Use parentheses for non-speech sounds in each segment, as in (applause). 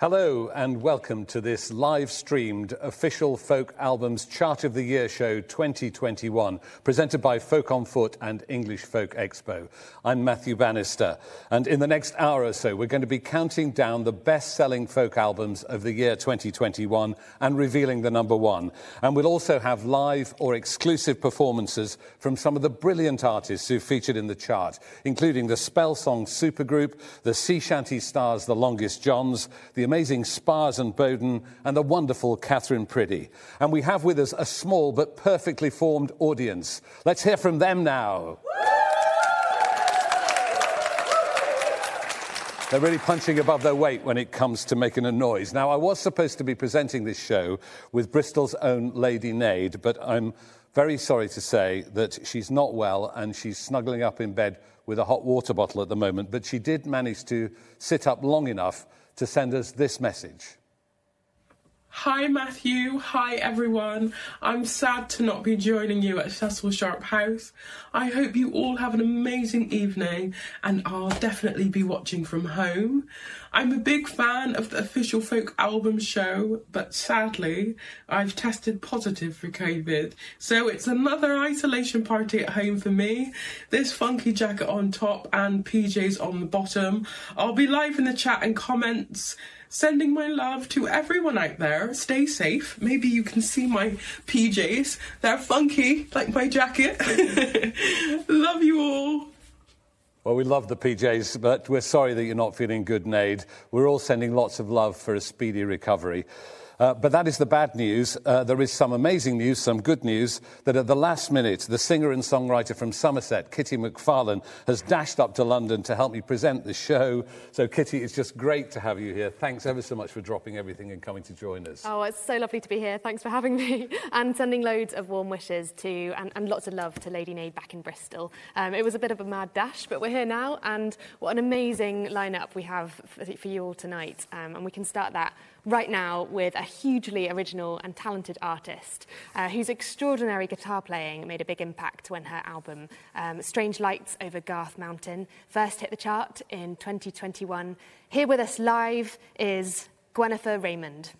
Hello and welcome to this live streamed official folk albums chart of the year show 2021 presented by Folk on Foot and English Folk Expo. I'm Matthew Bannister and in the next hour or so we're going to be counting down the best-selling folk albums of the year 2021 and revealing the number 1. And we'll also have live or exclusive performances from some of the brilliant artists who featured in the chart including the Spell Song Supergroup, the Sea Shanty Stars The Longest Johns, the amazing Spiers and Boden, and the wonderful Katherine Priddy. And we have with us a small but perfectly formed audience. Let's hear from them now. They're really punching above their weight when it comes to making a noise. Now, I was supposed to be presenting this show with Bristol's own Lady Nade, but I'm very sorry to say that she's not well and she's snuggling up in bed with a hot water bottle at the moment. But she did manage to sit up long enough to send us this message. Hi, Matthew. Hi, everyone. I'm sad to not be joining you at Cecil Sharp House. I hope you all have an amazing evening and I'll definitely be watching from home. I'm a big fan of the official folk album show, but sadly, I've tested positive for COVID. So it's another isolation party at home for me. This funky jacket on top and PJs on the bottom. I'll be live in the chat and comments sending my love to everyone out there. Stay safe. Maybe you can see my PJs. They're funky, like my jacket. (laughs) love you all. Well, we love the PJs, but we're sorry that you're not feeling good, Nade. We're all sending lots of love for a speedy recovery. Uh, but that is the bad news. Uh, there is some amazing news, some good news, that at the last minute, the singer and songwriter from Somerset, Kitty Macfarlane, has dashed up to London to help me present the show. So, Kitty, it's just great to have you here. Thanks ever so much for dropping everything and coming to join us. Oh, it's so lovely to be here. Thanks for having me. (laughs) and sending loads of warm wishes to, and, and lots of love to Lady Nade back in Bristol. Um, it was a bit of a mad dash, but we're here now, and what an amazing lineup we have for, for you all tonight. Um, and we can start that right now with a hugely original and talented artist uh, whose extraordinary guitar playing made a big impact when her album um, Strange Lights Over Garth Mountain first hit the chart in 2021. Here with us live is Gwenifer Raymond.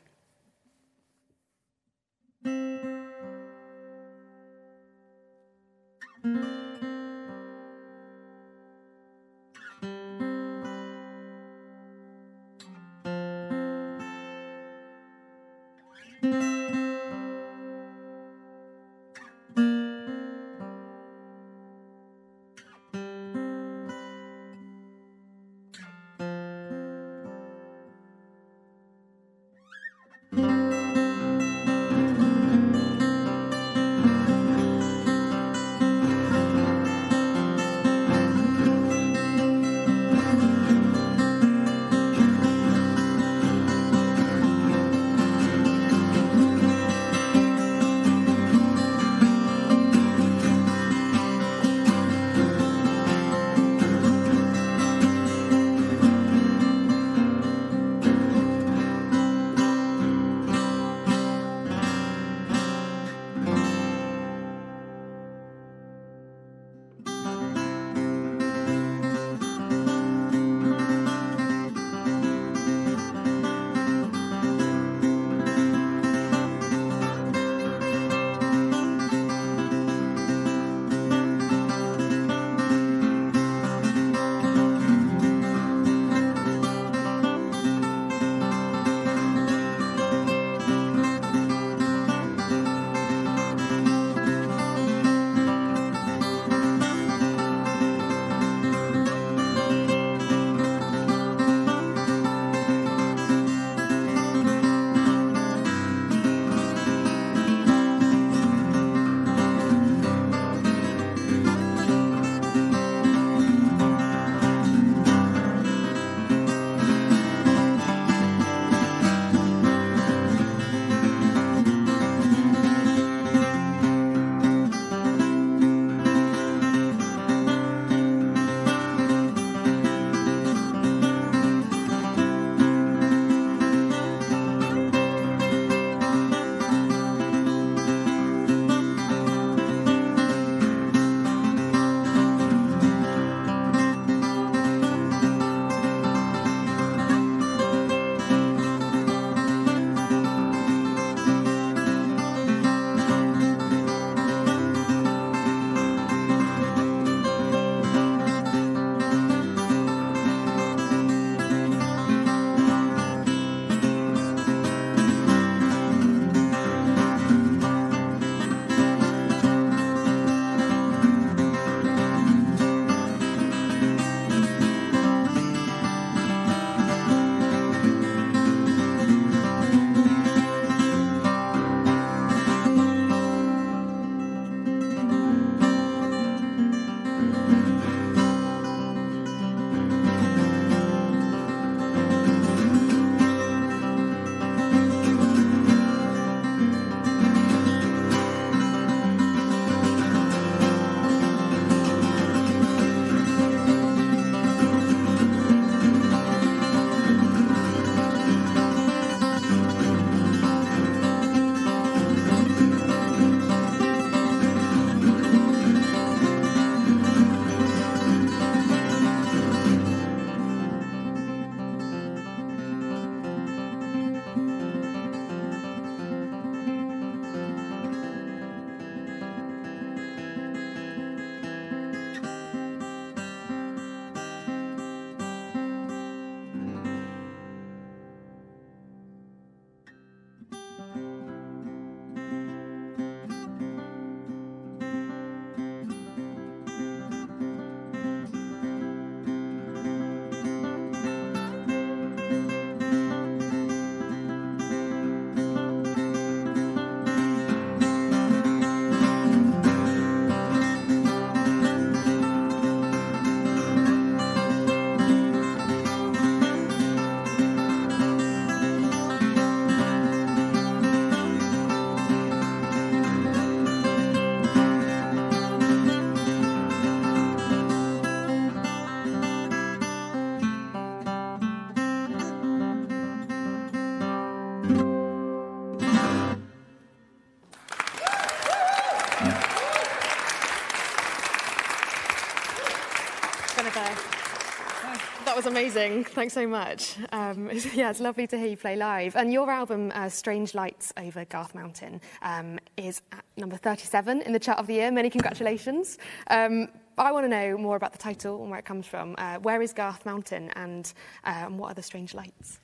Amazing. Thanks so much. Um, (laughs) yeah, it's lovely to hear you play live. And your album, uh, Strange Lights Over Garth Mountain, um, is at number 37 in the chart of the year. Many congratulations. Um, I want to know more about the title and where it comes from. Uh, where is Garth Mountain and um, what are the strange lights?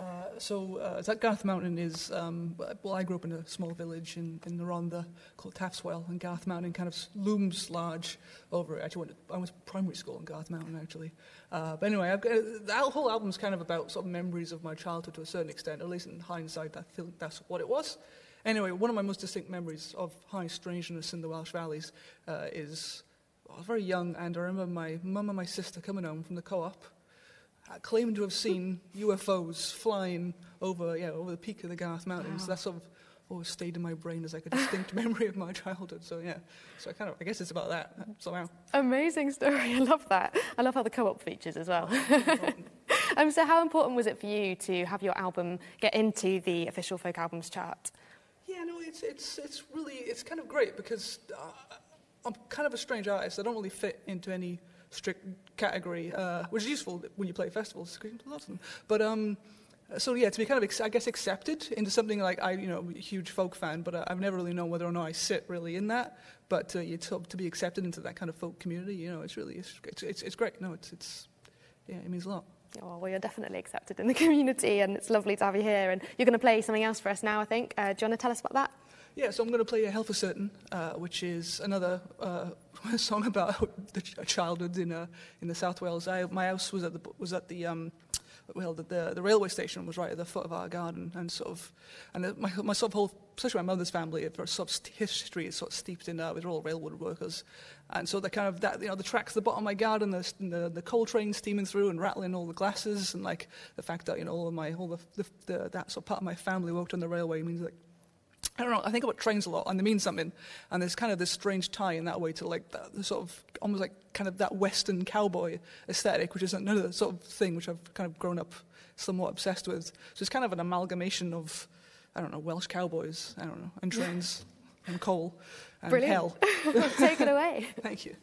Uh, so uh, that Garth Mountain is, um, well, I grew up in a small village in, in the Rhondda called Taff's Well, and Garth Mountain kind of looms large over it. Actually, went to, I went to primary school in Garth Mountain, actually. Uh, but anyway, I've got, the whole album is kind of about sort of memories of my childhood to a certain extent, at least in hindsight, I feel that's what it was. Anyway, one of my most distinct memories of high strangeness in the Welsh valleys uh, is I was very young, and I remember my mum and my sister coming home from the co-op uh, claiming to have seen UFOs flying over, yeah, over the peak of the Garth Mountains. Wow. That sort of always stayed in my brain as like a distinct (laughs) memory of my childhood. So yeah, so I kind of, I guess it's about that somehow. Amazing story. I love that. I love how the co-op features as well. (laughs) um, so how important was it for you to have your album get into the official folk albums chart? Yeah, no, it's it's it's really it's kind of great because uh, I'm kind of a strange artist. I don't really fit into any strict category, uh, which is useful when you play festivals. Lots of them. But um, so yeah, to be kind of I guess accepted into something like I, you know, a huge folk fan, but uh, I've never really known whether or not I sit really in that. But uh, to, to be accepted into that kind of folk community, you know, it's really it's it's, it's, it's great. No, it's it's yeah, it means a lot. Oh, well, you're definitely accepted in the (laughs) community, and it's lovely to have you here. And you're going to play something else for us now, I think. Uh, do you want to tell us about that? Yeah, so I'm going to play a Hell for Certain, uh, which is another uh, (laughs) song about (laughs) the childhood in uh, in the South Wales. I, my house was at the was at the um, well, the, the, the railway station was right at the foot of our garden, and sort of, and my, my sort of whole, especially my mother's family, their sort of history is sort of steeped in that. Uh, we're all railroad workers, and so the kind of that, you know, the tracks at the bottom of my garden, the, the, the coal train steaming through and rattling all the glasses, and like the fact that you know all of my all the, the, the that sort of part of my family worked on the railway means like I don't know, I think about trains a lot and they mean something. And there's kind of this strange tie in that way to like the sort of almost like kind of that Western cowboy aesthetic, which is another sort of thing which I've kind of grown up somewhat obsessed with. So it's kind of an amalgamation of, I don't know, Welsh cowboys, I don't know, and trains and coal and Brilliant. hell. (laughs) Take it away. (laughs) Thank you.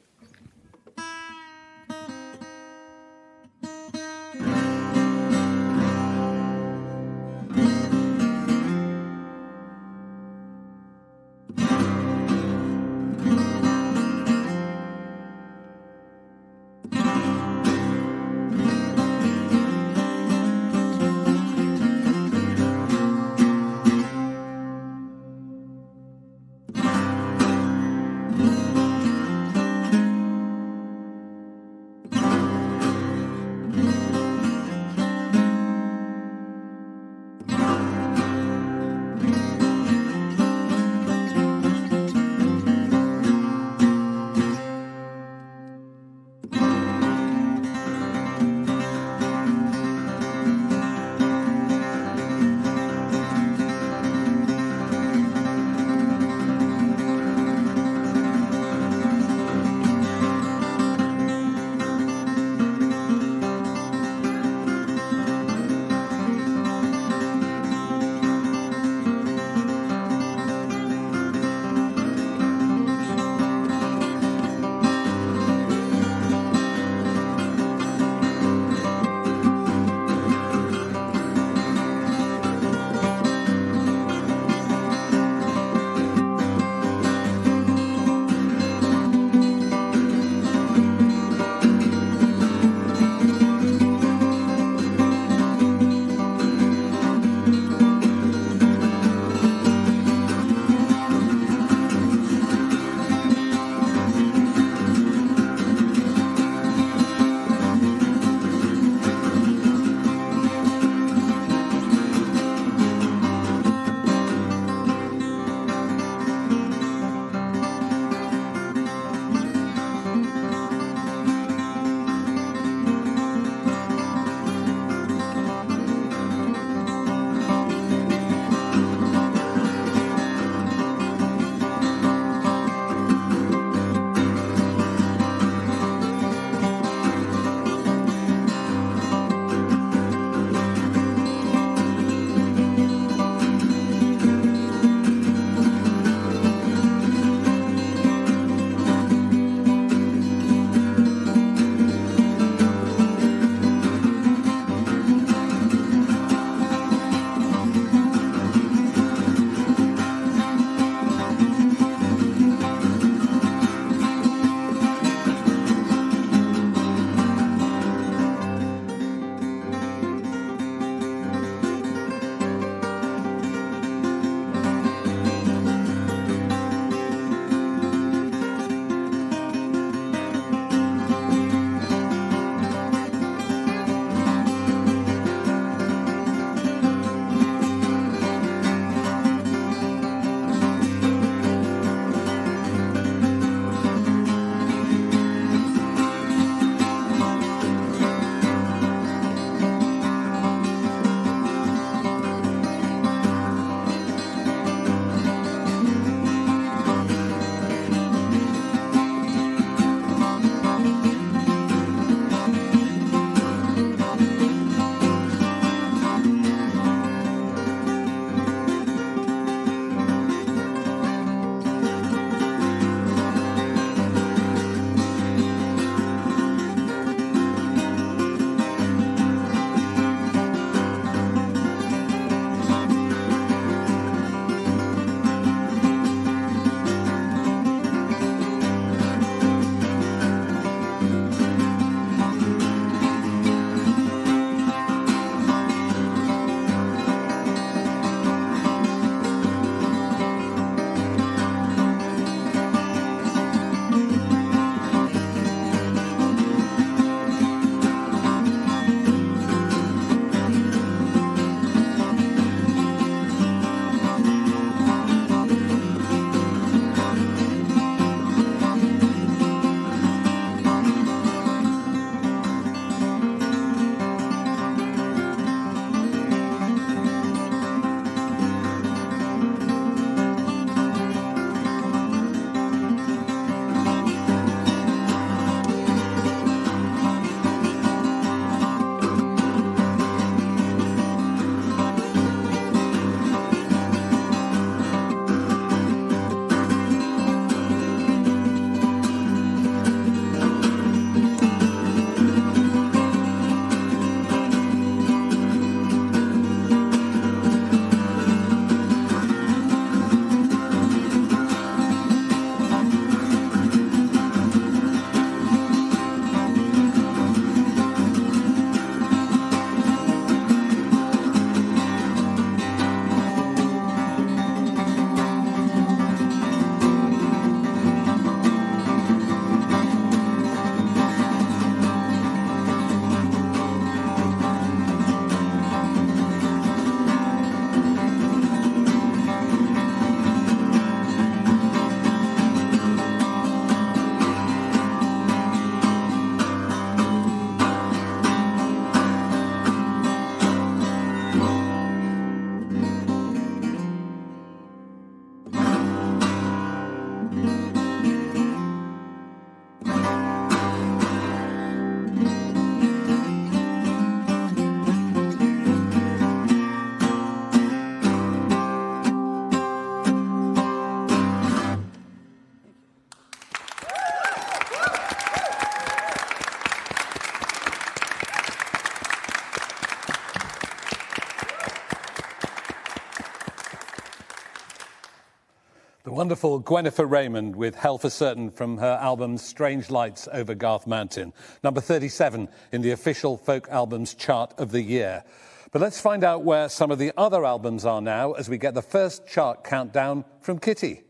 Wonderful Gwenifer Raymond with Hell for Certain from her album Strange Lights Over Garth Mountain, number 37 in the official folk albums chart of the year. But let's find out where some of the other albums are now as we get the first chart countdown from Kitty.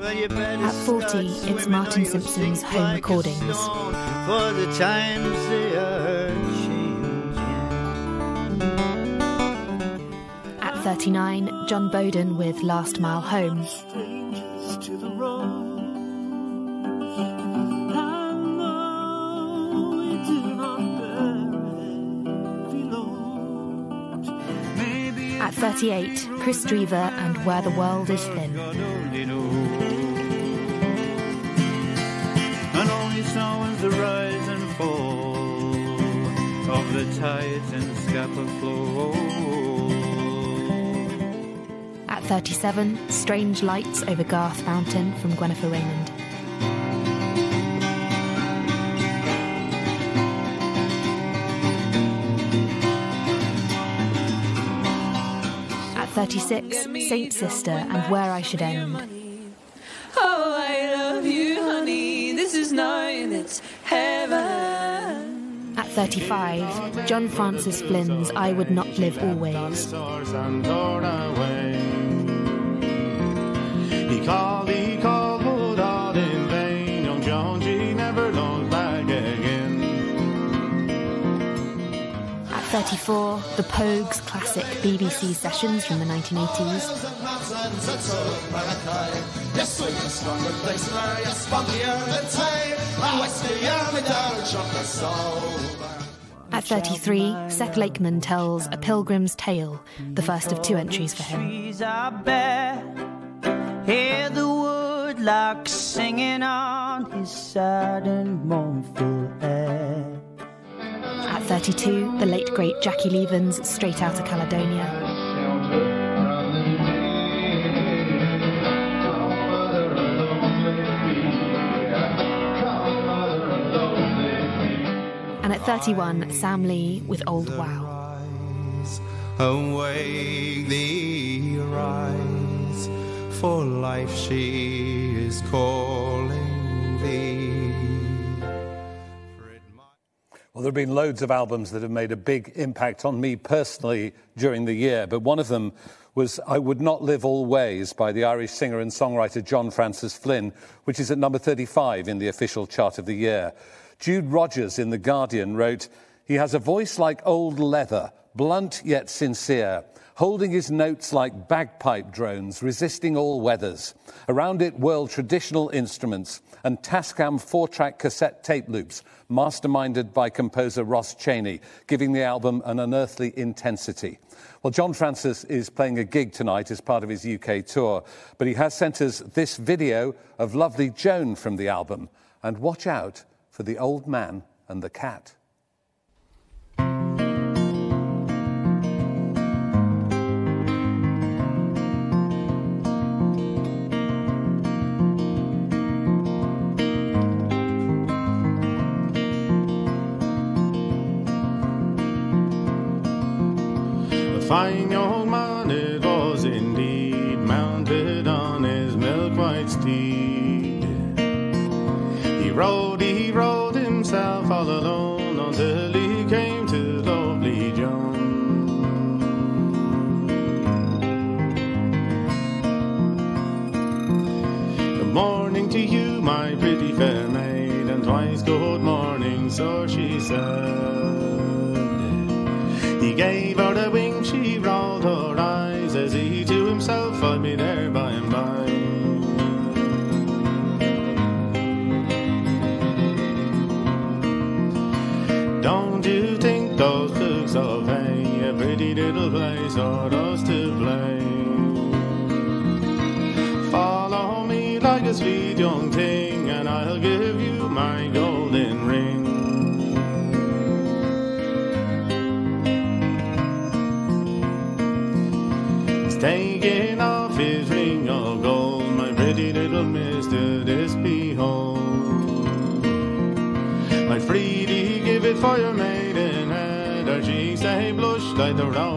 At 40, it's Martin Simpson's home recordings. 39, John Boden with Last Mile Home. At 38, Kris Drever and Where the World is Thin. And only the rise and fall of the tides and flow. At 37, Strange Lights over Garth Mountain from Gwenifer Raymond. At 36, Saint Sister and Where I Should End. Oh, I love you, honey. This is night, it's heaven. At 35, John Francis Flynn's I Would Not Live Always. He called, he called, but all in vain. Young John G never looked back again. At 34, the Pogues classic BBC sessions from the 1980s. At 33, Seth Lakeman tells A Pilgrim's Tale, the first of two entries for him. Trees are bare. Hear the woodlark singing on his sad and mournful air. At 32, the late great Jackie Leven's Straight out of Caledonia. And at 31, Sam Lee with Old Wow. Awake thee, arise, for life she is calling thee. Well, there have been loads of albums that have made a big impact on me personally during the year, but one of them was I Would Not Live Always by the Irish singer and songwriter John Francis Flynn, which is at number 35 in the official chart of the year. Jude Rogers in The Guardian wrote, He has a voice like old leather, blunt yet sincere, holding his notes like bagpipe drones, resisting all weathers. Around it whirl traditional instruments and Tascam four track cassette tape loops, masterminded by composer Ross Chaney, giving the album an unearthly intensity. Well, John Francis is playing a gig tonight as part of his UK tour, but he has sent us this video of lovely Joan from the album. And watch out for the old man and the cat. Fine young man it was indeed, mounted on his milk white steed. He rode, he rode himself all alone until he came to lovely Joan. Good morning to you, my pretty fair maid, and twice good morning, so she said. For your maidenhead, her cheeks they blush like the roses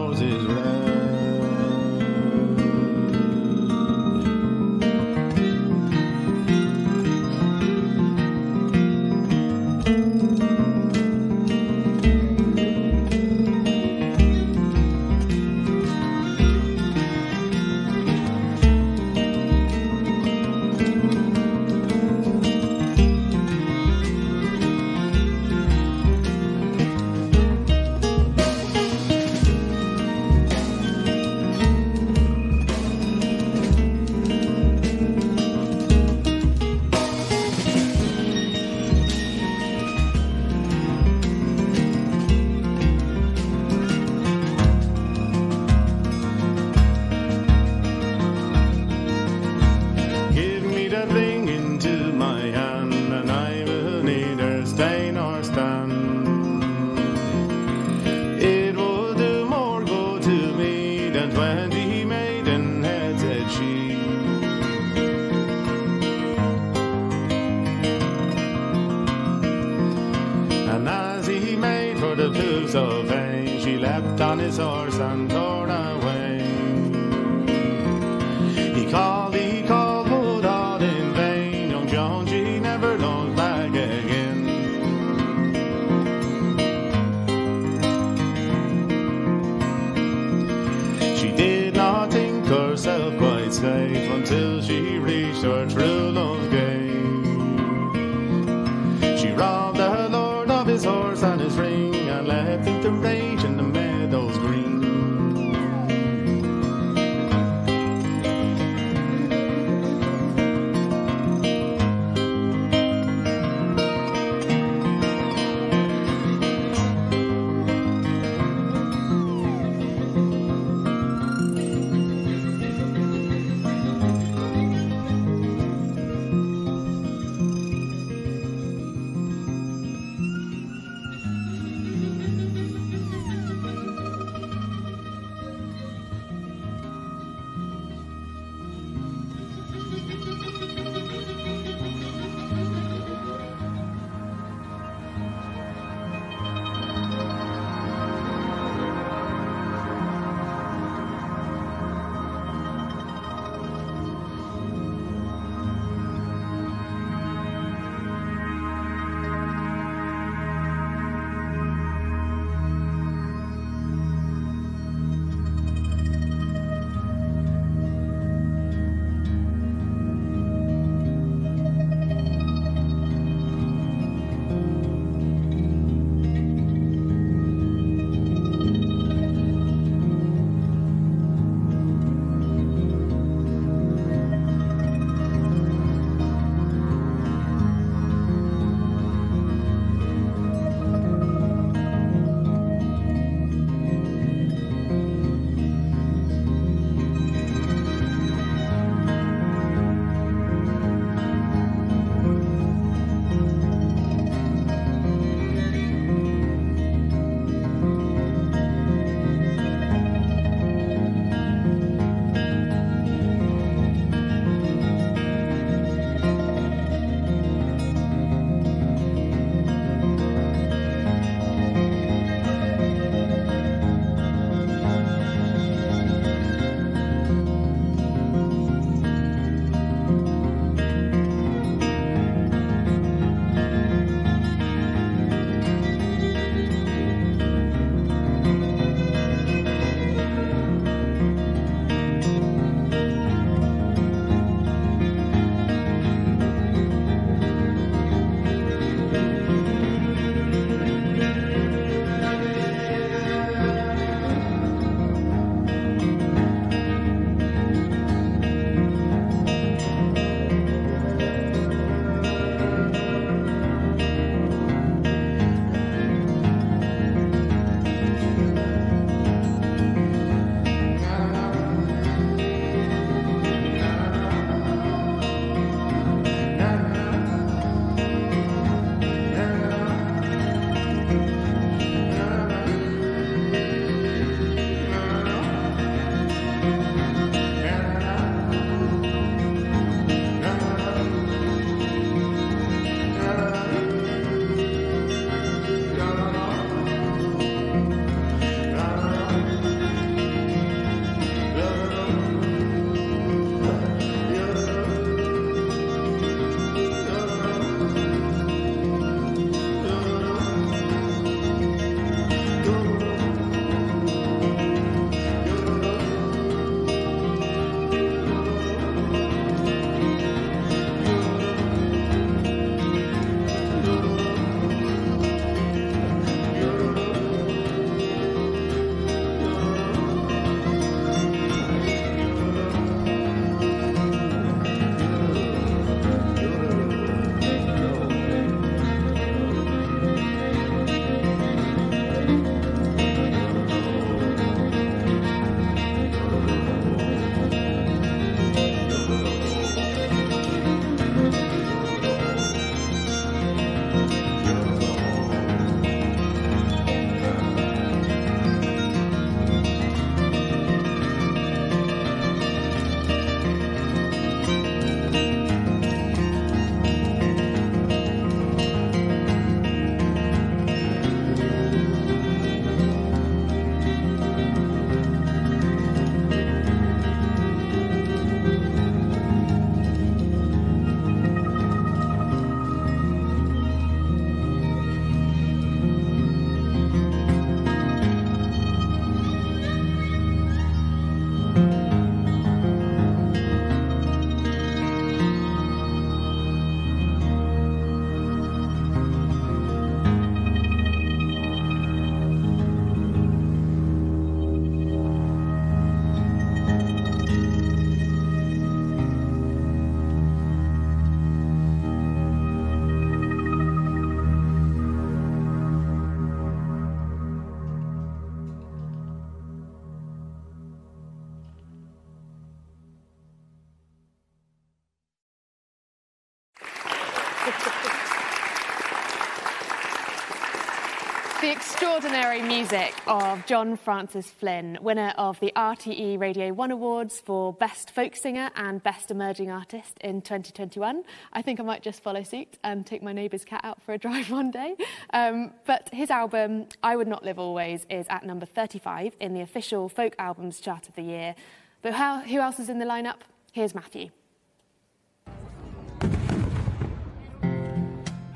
extraordinary music of John Francis Flynn, winner of the RTE Radio 1 Awards for Best Folk Singer and Best Emerging Artist in 2021. I think I might just follow suit and take my neighbour's cat out for a (laughs) drive one day. Um, but his album, I Would Not Live Always, is at number 35 in the official Folk Albums chart of the year. But how, who else is in the lineup? Here's Matthew.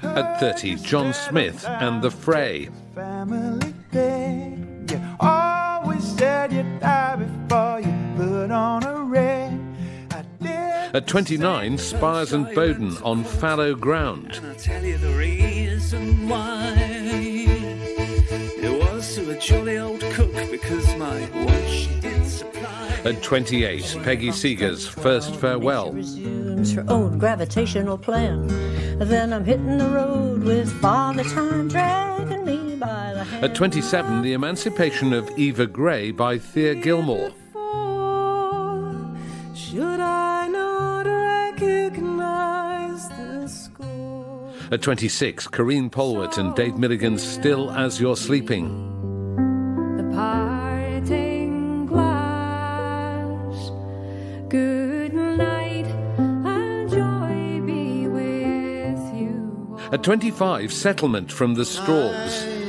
At 30, John Smith and The Fray. Family thing. You always said you'd die before you put on a ring. At 29, Spiers and Boden on fallow ground. And I'll tell you the reason why. It was to a jolly old cook because my wife she did supply. At 28, Peggy Seeger's First Farewell. Resumes her own gravitational plan. Then I'm hitting the road with Father Time dragging At 27, The Emancipation of Eva Gray by Thea Gilmore. Should I not recognize the score? At 26, Karine Polwart and Dave Milligan's Still As You're Sleeping. The glass. Night, and joy be with you. At 25, Settlement from the Straws.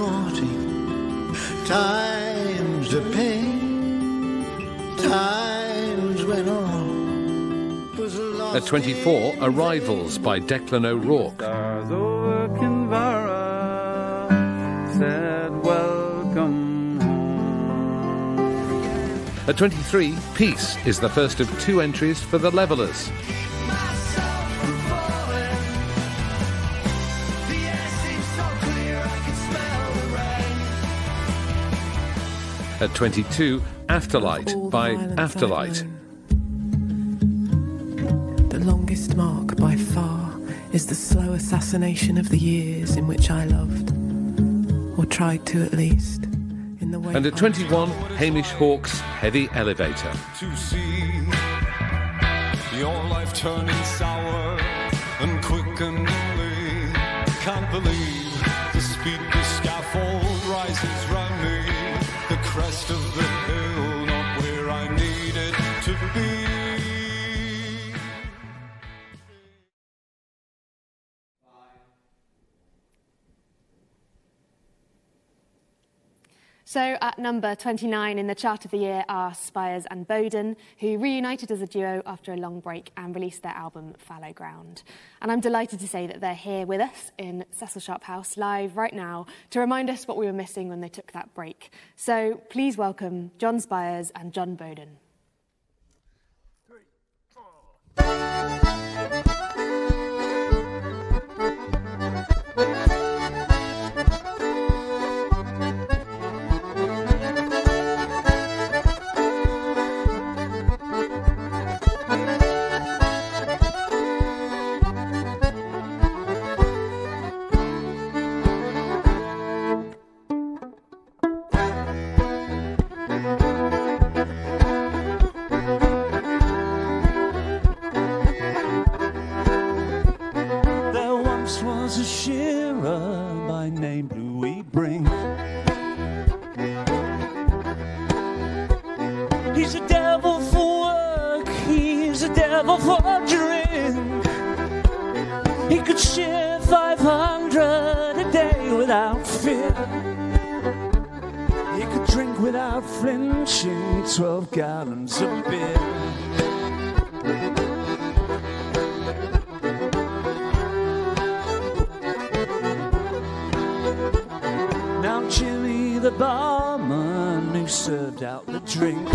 Times of courting, times of pain, times when all was lost. At 24, Arrivals by Declan O'Rourke. Stars over Kinvara said welcome home. At 23, Peace is the first of two entries for the Levellers. At 22, Afterlight by Afterlight. The longest mark by far is the slow assassination of the years in which I loved, or tried to at least. In the way And at 21, Hamish Hawk's Heavy Elevator. to see your life turning sour and quickeningly. Can't believe the speed the scaffold So at number 29 in the chart of the year are Spiers and Boden, who reunited as a duo after a long break and released their album Fallow Ground. And I'm delighted to say that they're here with us in Cecil Sharp House live right now to remind us what we were missing when they took that break. So please welcome John Spiers and John Boden. There once was a shearer by name Bluey Brink. He's a devil for work, he's a devil for drink. He could shear 500 a day without fear. He could drink without flinching 12 gallons of beer. The barman who served out the drink.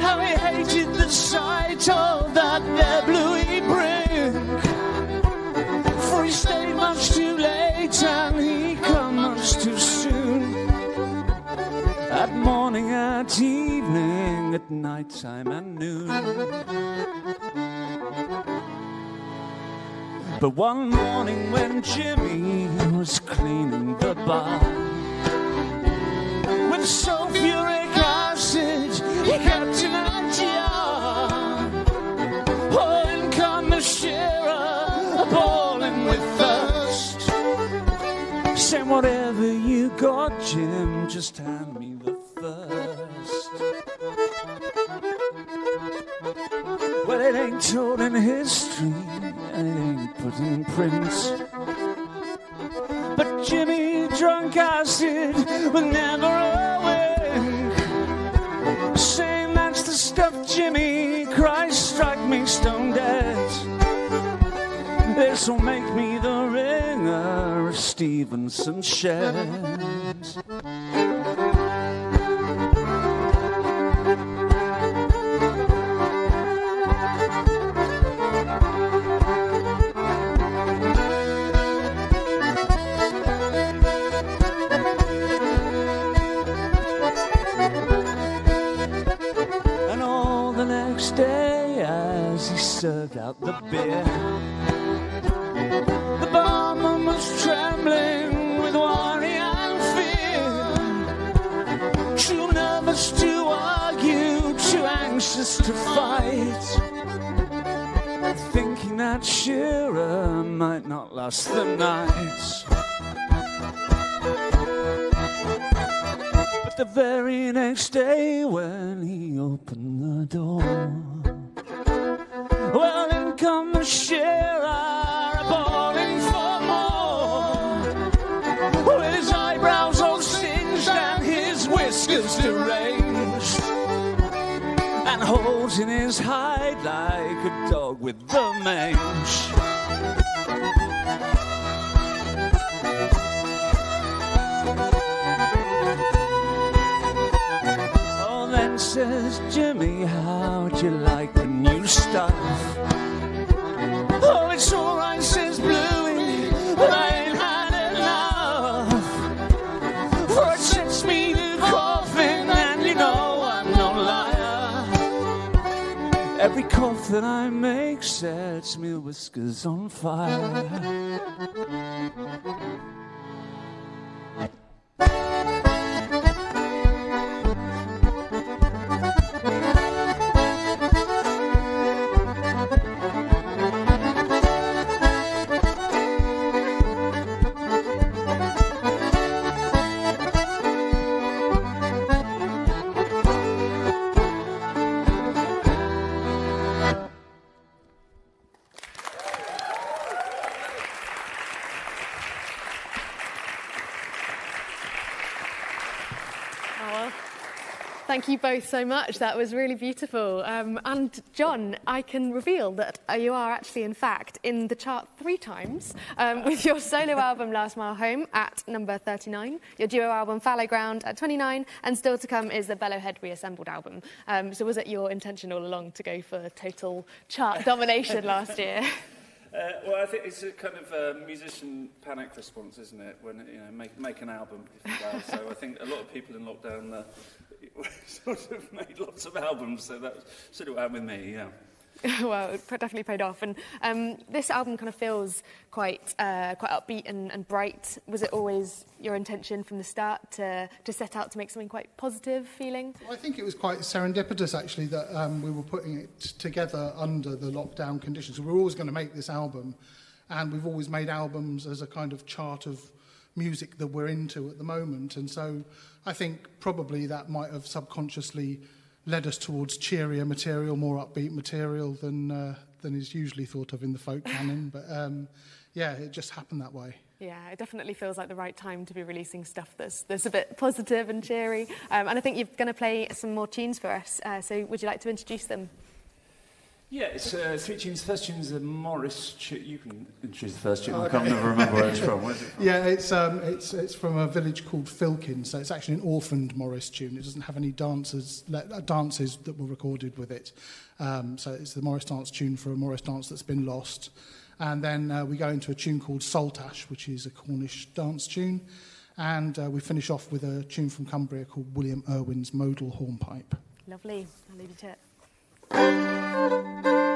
How he hated the sight of that there bluey brink. For he stayed much too late and he come much too soon. At morning, at evening, at night time and noon. But one morning when Jimmy was cleaning the bar with sulfuric acid, he kept in a jar. Oh, in come the shearer, bawling with thirst. Say, whatever you got, Jim, just hand me the first. Well, it ain't told in history, and it ain't put in print. But Jimmy drunk acid will never awake. Saying that's the stuff, Jimmy. Christ, strike me stone dead. This'll make me the ringer of Stevenson shed. Served out the beer. The barman was trembling with worry and fear. Too nervous to argue, too anxious to fight. Thinking that Shearer might not last the night. But the very next day, when he opened the door, well, in comes Shearer, bawling for more. With his eyebrows all singed and his whiskers deranged, and holds in his hide like a dog with the mange. Says Jimmy, how'd you like the new stuff? Oh, it's alright, says Bluey, but I ain't had enough. For it sets me to coughing, and you know I'm no liar. Every cough that I make sets me whiskers on fire. Thank you both so much. That was really beautiful. Um, and John, I can reveal that uh, you are actually, in fact, in the chart three times um, with your solo album Last Mile Home at number 39, your duo album Fallow Ground at 29, and still to come is the Bellowhead Reassembled album. Um, so was it your intention all along to go for total chart (laughs) domination last year? Uh, well, I think it's a kind of uh, musician panic response, isn't it? When you know, make make an album if you so I think a lot of people in lockdown uh, (laughs) sort of made lots of albums. So that's sort of what happened with me. Yeah. (laughs) well, it definitely paid off. And um, this album kind of feels quite uh, quite upbeat and, and bright. Was it always your intention from the start to, to set out to make something quite positive feeling? I think it was quite serendipitous actually that um, we were putting it together under the lockdown conditions. We were always going to make this album, and we've always made albums as a kind of chart of music that we're into at the moment. And so I think probably that might have subconsciously led us towards cheerier material, more upbeat material than uh, than is usually thought of in the folk (laughs) canon. But um, yeah, it just happened that way. Yeah, it definitely feels like the right time to be releasing stuff that's, that's a bit positive and cheery. Um, and I think you're going to play some more tunes for us. Uh, so would you like to introduce them? Yeah, it's uh, three tunes. First tune's a Morris tune. You can introduce the first tune. I Okay. can't never remember where it's from. Where's it from? Yeah, it's, um, it's, it's from a village called Filkin, so it's actually an orphaned Morris tune. It doesn't have any dancers, le- uh, dances that were recorded with it. Um, so it's the Morris dance tune for a Morris dance that's been lost. And then uh, we go into a tune called Saltash, which is a Cornish dance tune. And uh, we finish off with a tune from Cumbria called William Irwin's Modal Hornpipe. Lovely. I'll leave you to it. Thank Thank you.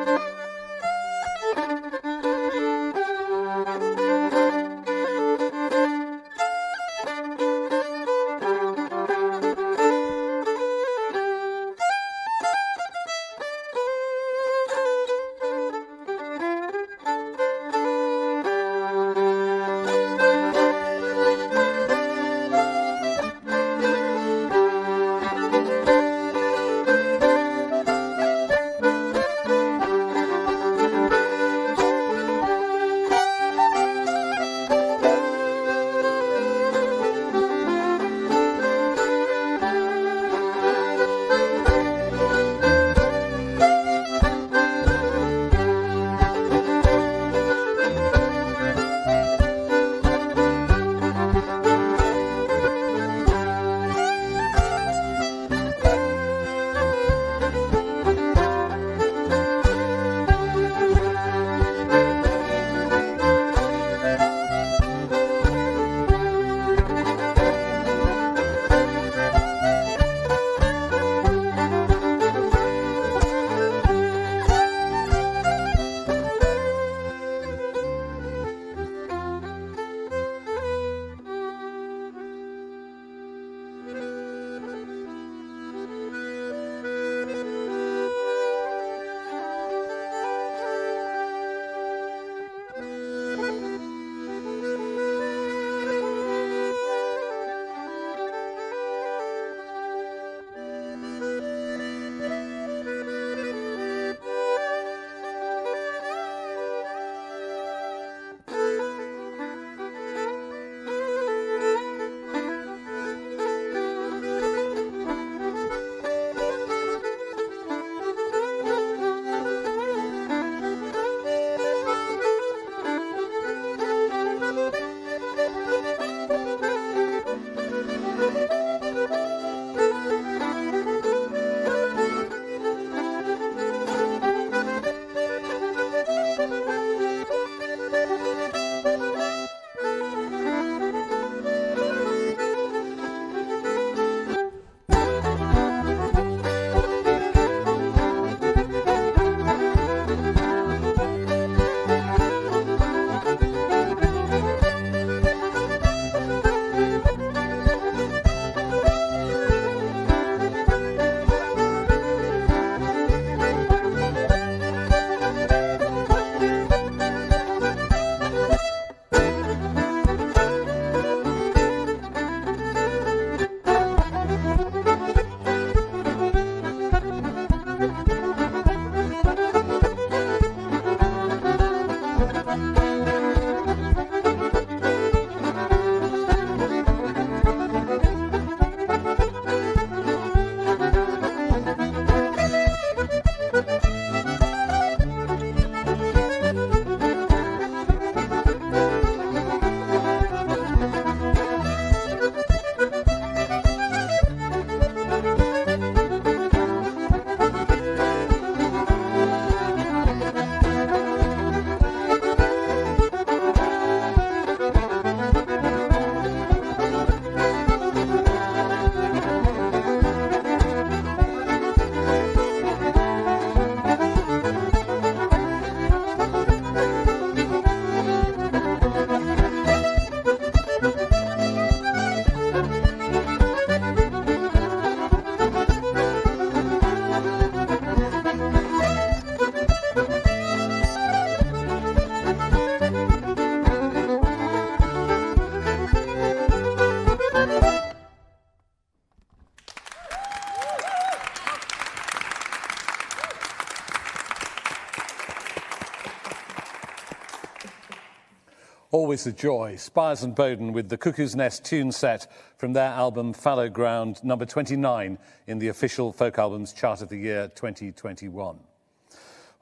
Always a joy. Spiers and Boden with the Cuckoo's Nest tune set from their album Fallow Ground, number 29 in the official folk albums chart of the year 2021.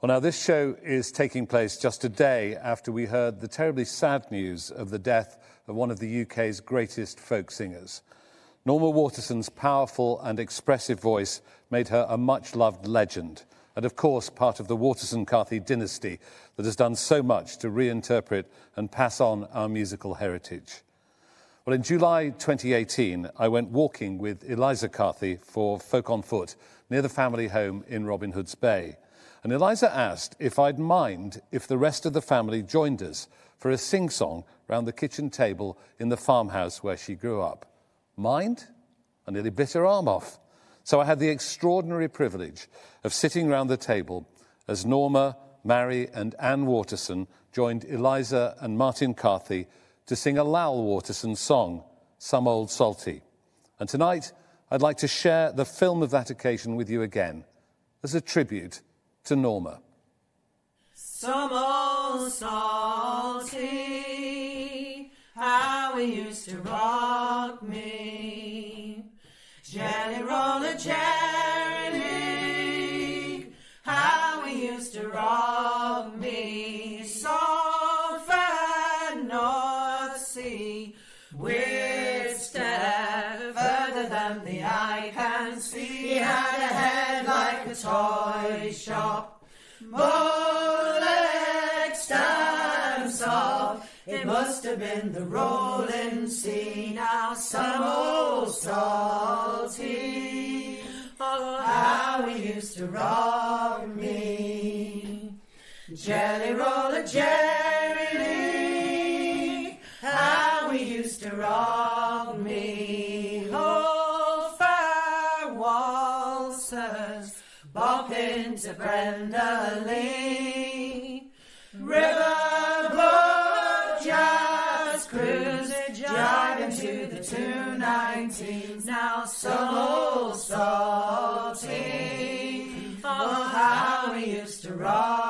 Well, now, this show is taking place just a day after we heard the terribly sad news of the death of one of the UK's greatest folk singers. Norma Waterson's powerful and expressive voice made her a much loved legend, and of course, part of the Waterson Carthy dynasty that has done so much to reinterpret and pass on our musical heritage. Well, in July 2018, I went walking with Eliza Carthy for Folk on Foot near the family home in Robin Hood's Bay. And Eliza asked if I'd mind if the rest of the family joined us for a sing song round the kitchen table in the farmhouse where she grew up. Mind? I nearly bit her arm off. So I had the extraordinary privilege of sitting round the table as Norma, Mary, and Anne Waterson joined Eliza and Martin Carthy to sing a Lal Waterson song, Some Old Salty. And tonight, I'd like to share the film of that occasion with you again as a tribute to Norma. Some old salty, how we used to rock me. Jelly roller, jelly, rock me. Soft and North Sea, with step further than the eye can see. Had a head like a toy shop. Bullet stamps off. It must have been the rolling sea. Now some old salty. Oh, how we used to rock me. Jelly roller, Jerry Lee. How we used to rock me. Oh, fair waltzers bopping to Brenda Lee. Riverboat just cruising, driving to the 219s. Now so salty. Oh, how we used to rock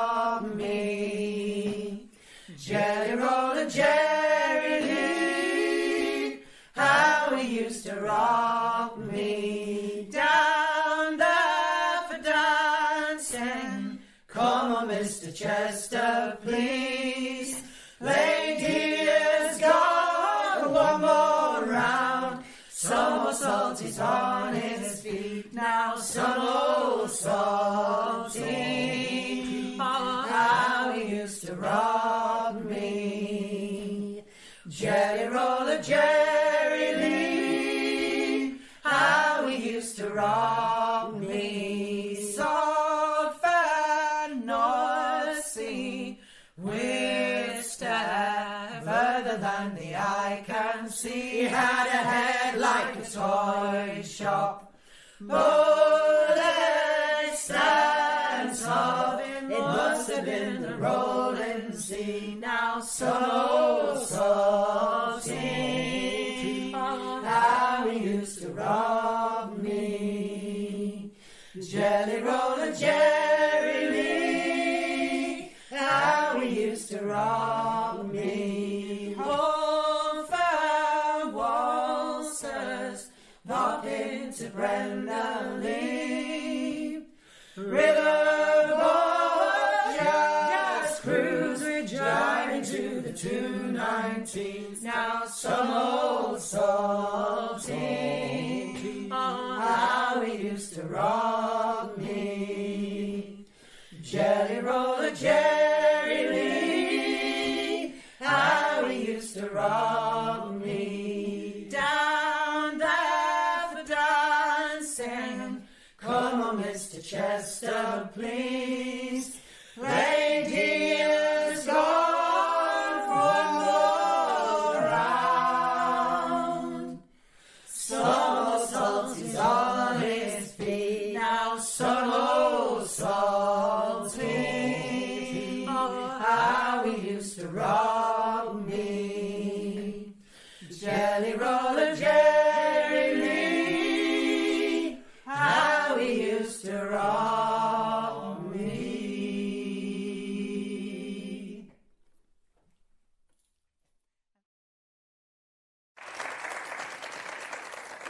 rock me. Jelly roller, Jerry Lee. How he used to rock me. And North Sea. With step further than the eye can see. Had a head like a toy shop. Bullet Old salty. How we used to rock me. Jelly roller, Jerry Lee. How we used to rock 219s. Now some old salty. How we used to rock me. Jelly roller, Jerry Lee. How we used to rock me. Down there for dancing. Come on, Mr. Chester, please.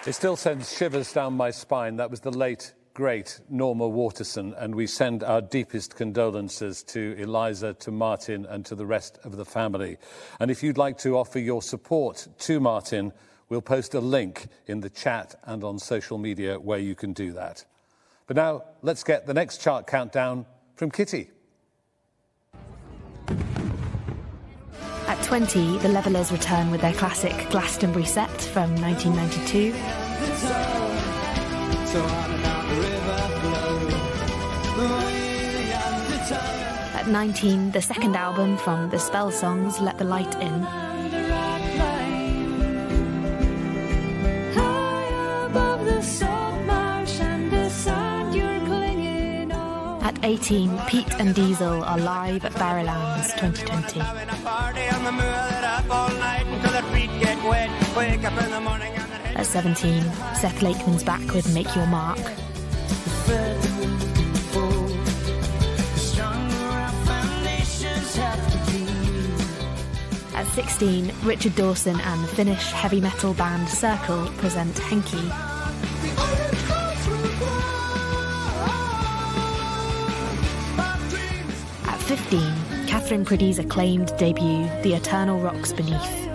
It still sends shivers down my spine. That was the late, great Norma Waterson, and we send our deepest condolences to Eliza, to Martin, and to the rest of the family. And if you'd like to offer your support to Martin, we'll post a link in the chat and on social media where you can do that. But now, let's get the next chart countdown from Kitty. At 20, the Levellers return with their classic Glastonbury set from 1992. At 19, the second album from the Spell Songs, Let the Light In. 18, Peat and Diesel are live at Barrowlands 2020. At 17, Seth Lakeman's back with Make Your Mark. At 16, Richard Dawson and the Finnish heavy metal band Circle present Henki. Katherine Priddy's acclaimed debut, The Eternal Rocks Beneath.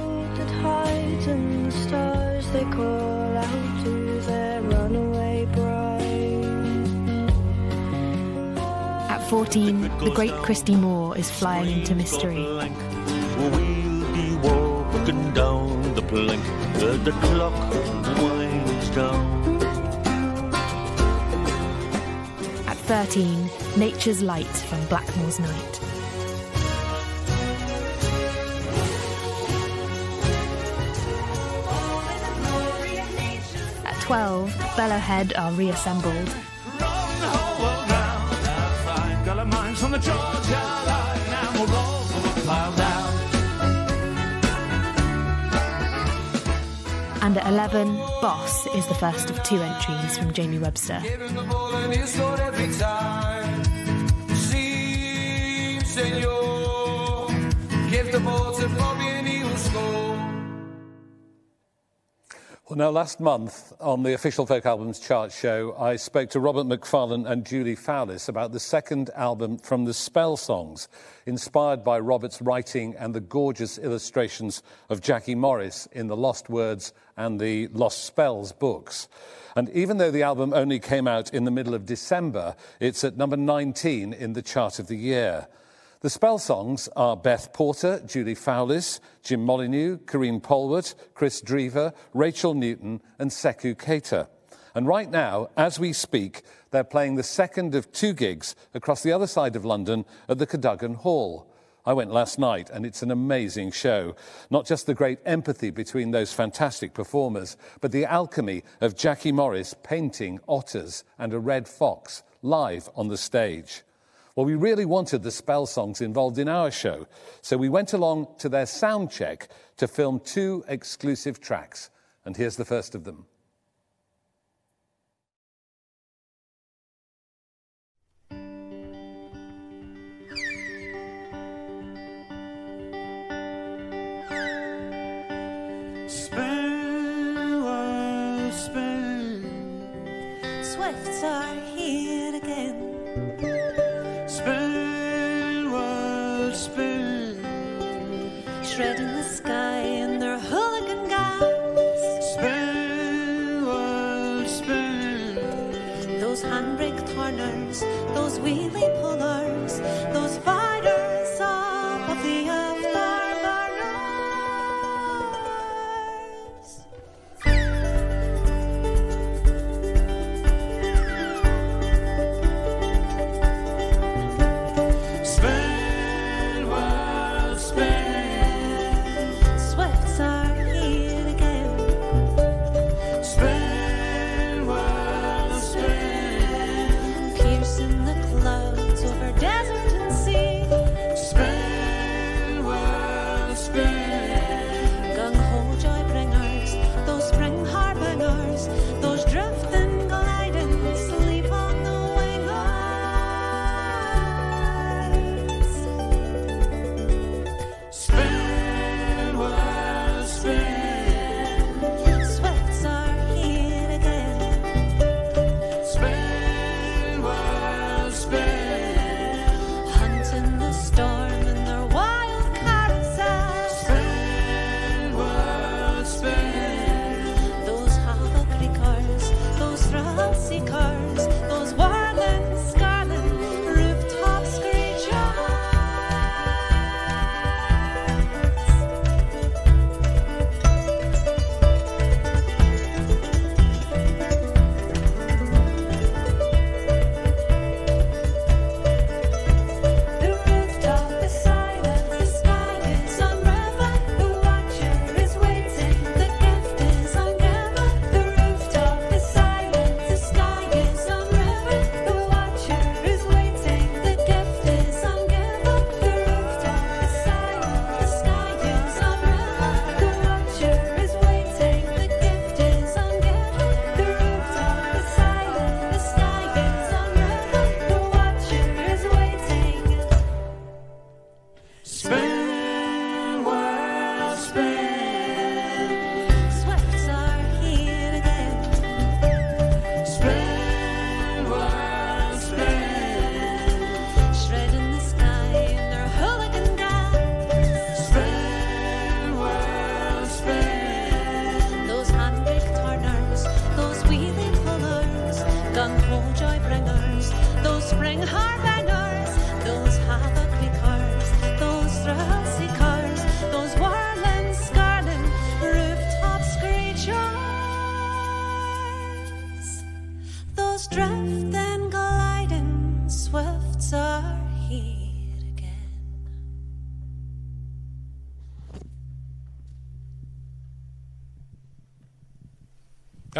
At 14, the great Christy Moore is flying into mystery. We'll be walking down the plank the clock winds down. At 13, Nature's Light from Blackmore's Night. 12, Bellowhead are reassembled. And at 11, Boss is the first of two entries from Jamie Webster. Give the ball to Bobby now, last month on the official Folk Albums chart show, I spoke to Robert Macfarlane and Julie Fowlis about the second album from the Spell Songs, inspired by Robert's writing and the gorgeous illustrations of Jackie Morris in the Lost Words and the Lost Spells books. And even though the album only came out in the middle of December, it's at number 19 in the chart of the year. The spell songs are Beth Porter, Julie Fowlis, Jim Molyneux, Karine Polwart, Kris Drever, Rachel Newton, and Seckou Keita. And right now, as we speak, they're playing the second of two gigs across the other side of London at the Cadogan Hall. I went last night, and it's an amazing show. Not just the great empathy between those fantastic performers, but the alchemy of Jackie Morris painting otters and a red fox live on the stage. Well, we really wanted the spell songs involved in our show, so we went along to their sound check to film two exclusive tracks. And here's the first of them.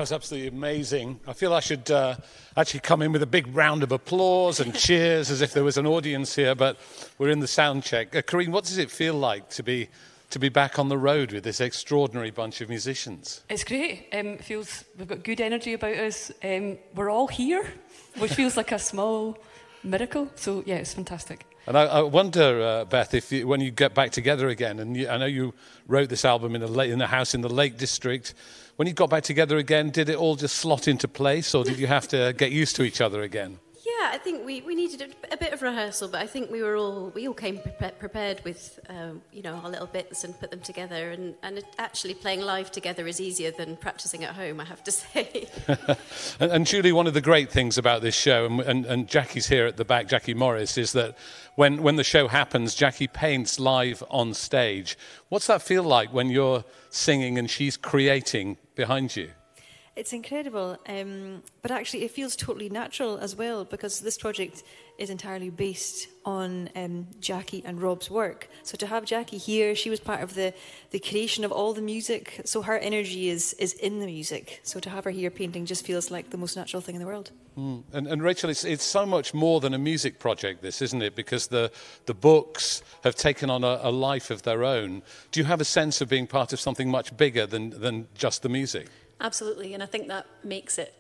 Was absolutely amazing. I feel I should uh, actually come in with a big round of applause and cheers as if there was an audience here, but we're in the sound check. Uh, what does it feel like to be, to be back on the road with this extraordinary bunch of musicians? It's great. Um, it feels we've got good energy about us. Um, we're all here, which feels like a small miracle. So yeah, it's fantastic. And I, I wonder, uh, Beth, if you, when you get back together again, and you, I know you wrote this album in a, la- in a house in the Lake District, when you got back together again, did it all just slot into place, or did you have to get used to each other again? I think we, we needed a, a bit of rehearsal, but I think we were all we all came pre- prepared with um, you know our little bits and put them together. And, and actually playing live together is easier than practicing at home, I have to (laughs) say. (laughs) and, and Julie, one of the great things about this show, and, and, and Jackie's here at the back, Jackie Morris, is that when, when the show happens, Jackie paints live on stage. What's that feel like when you're singing and she's creating behind you? It's incredible, um, but actually, it feels totally natural as well because this project is entirely based on um, Jackie and Rob's work. So to have Jackie here, she was part of the, the creation of all the music. So her energy is is in the music. So to have her here painting just feels like the most natural thing in the world. Mm. And, and Rachel, it's, it's so much more than a music project, this, isn't it? Because the, the books have taken on a, a life of their own. Do you have a sense of being part of something much bigger than, than just the music? Absolutely, and I think that makes it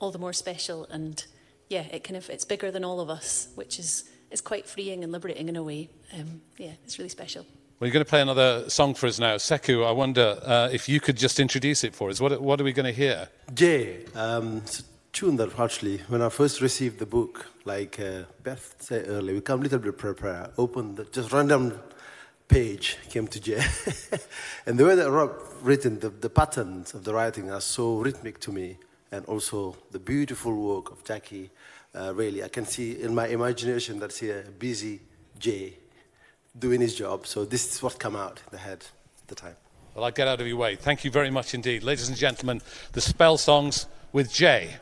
all the more special. And yeah, it kind of it's bigger than all of us, which is is quite freeing and liberating in a way. Um, yeah, it's really special. Well, you're going to play another song for us now. Seckou, I wonder uh, if you could just introduce it for us. What, what are we going to hear? Yeah, um, it's a tune that actually, when I first received the book, like uh, Beth said earlier, we come a little bit prepared, open the just random page, came to Jay. (laughs) and the way that Rob written, the, the patterns of the writing are so rhythmic to me, and also the beautiful work of Jackie. Uh, really, I can see in my imagination that's here a busy Jay doing his job. So this is what come out in the head at the time. Well, I'll get out of your way. Thank you very much indeed. Ladies and gentlemen, the Spell Songs with. Jay,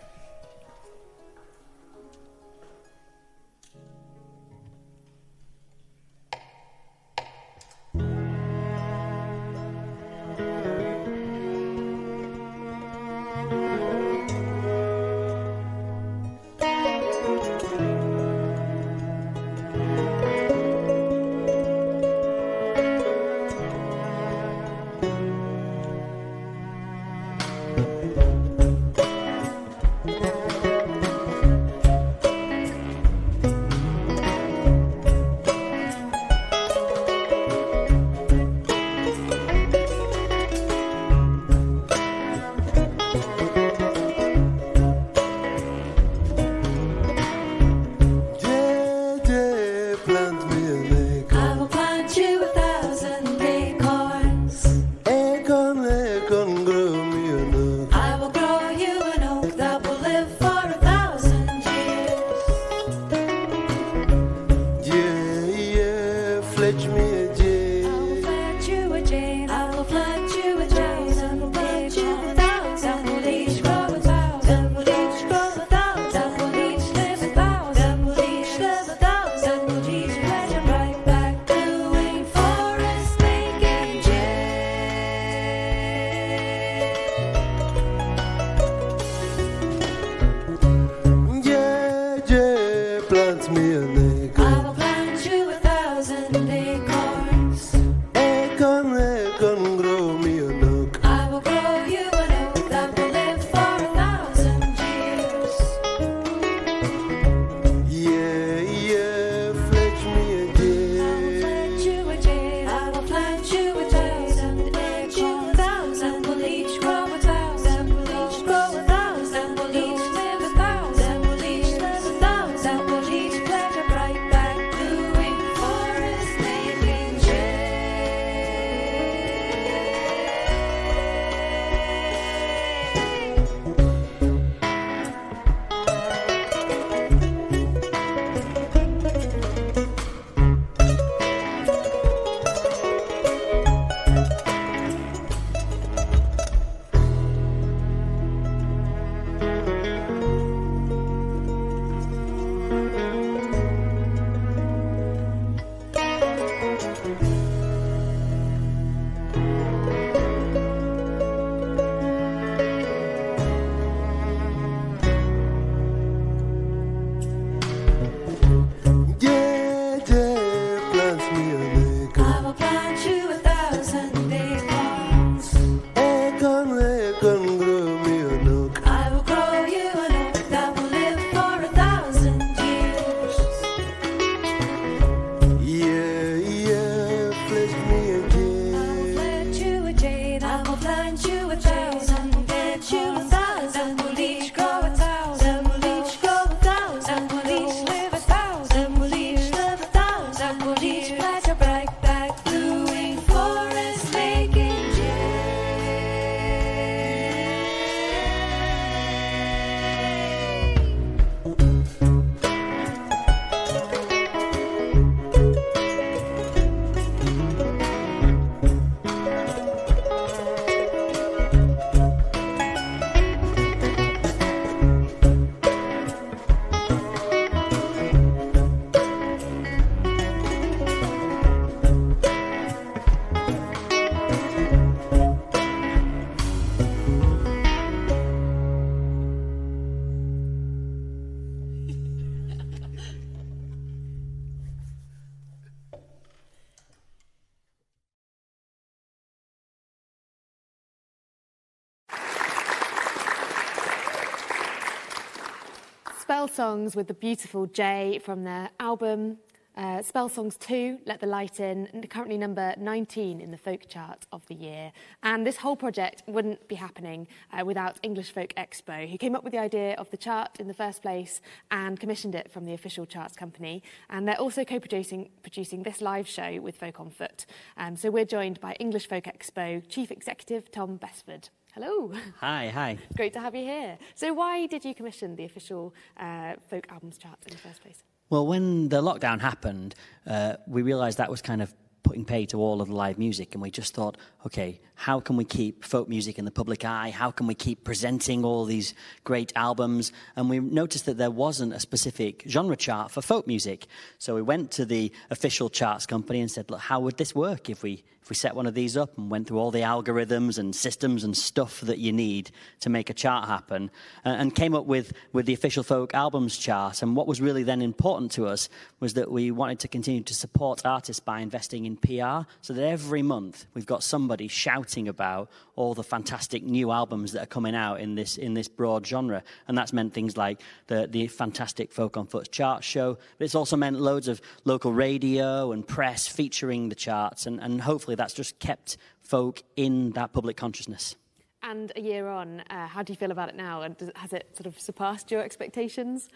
Songs with the beautiful Jay from their album uh, Spell Songs 2, Let the Light In, currently number 19 in the folk chart of the year. And this whole project wouldn't be happening uh, without English Folk Expo, who came up with the idea of the chart in the first place and commissioned it from the official charts company. And they're also co-producing producing this live show with Folk on Foot. Um, so we're joined by English Folk Expo Chief Executive Tom Besford. Hello. Hi, hi. It's great to have you here. So why did you commission the official uh, folk albums chart in the first place? Well, when the lockdown happened, uh, we realised that was kind of putting pay to all of the live music, and we just thought, okay, how can we keep folk music in the public eye? How can we keep presenting all these great albums? And we noticed that there wasn't a specific genre chart for folk music. So we went to the official charts company and said, look, how would this work if we if we set one of these up and went through all the algorithms and systems and stuff that you need to make a chart happen, uh, and came up with, with the official folk albums chart. And what was really then important to us was that we wanted to continue to support artists by investing in PR, so that every month we've got somebody shouting about all the fantastic new albums that are coming out in this in this broad genre. And that's meant things like the the fantastic Folk on Foot chart show, but it's also meant loads of local radio and press featuring the charts, and, and hopefully that's just kept folk in that public consciousness. And a year on, uh, how do you feel about it now? And has it sort of surpassed your expectations?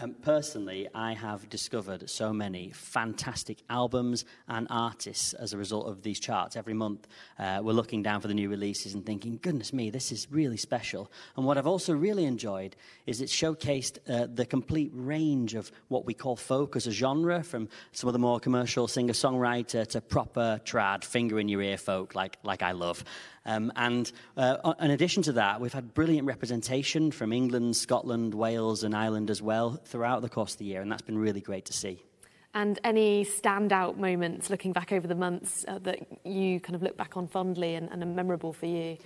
Um, personally, I have discovered so many fantastic albums and artists as a result of these charts. Every month, uh, we're looking down for the new releases and thinking, goodness me, this is really special. And what I've also really enjoyed is it showcased uh, the complete range of what we call folk as a genre, from some of the more commercial singer songwriter to proper trad, finger in your ear folk, like, like I love. Um, and uh, in addition to that, we've had brilliant representation from England, Scotland, Wales, and Ireland as well throughout the course of the year, and that's been really great to see. And any standout moments looking back over the months uh, that you kind of look back on fondly and, and are memorable for you?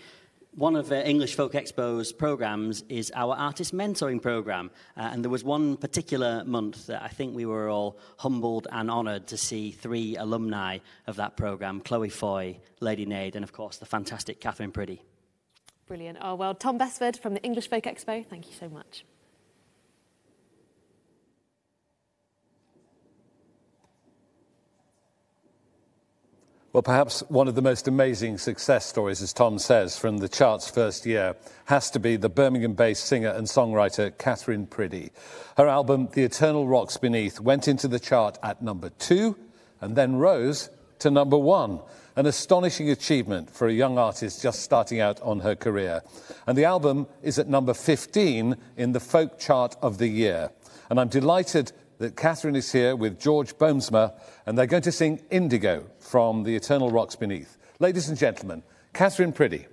One of uh, English Folk Expo's programs is our artist mentoring program. Uh, and there was one particular month that I think we were all humbled and honoured to see three alumni of that program Chloe Foy, Lady Nade, and of course the fantastic Katherine Priddy. Brilliant. Oh, well, Tom Besford from the English Folk Expo, thank you so much. Well, perhaps one of the most amazing success stories, as Tom says, from the chart's first year has to be the Birmingham based singer and songwriter Katherine Priddy. Her album, The Eternal Rocks Beneath, went into the chart at number two and then rose to number one. An astonishing achievement for a young artist just starting out on her career. And the album is at number 15 in the folk chart of the year. And I'm delighted that Katherine is here with George Boomsma, and they're going to sing Indigo from The Eternal Rocks Beneath. Ladies and gentlemen, Katherine Priddy.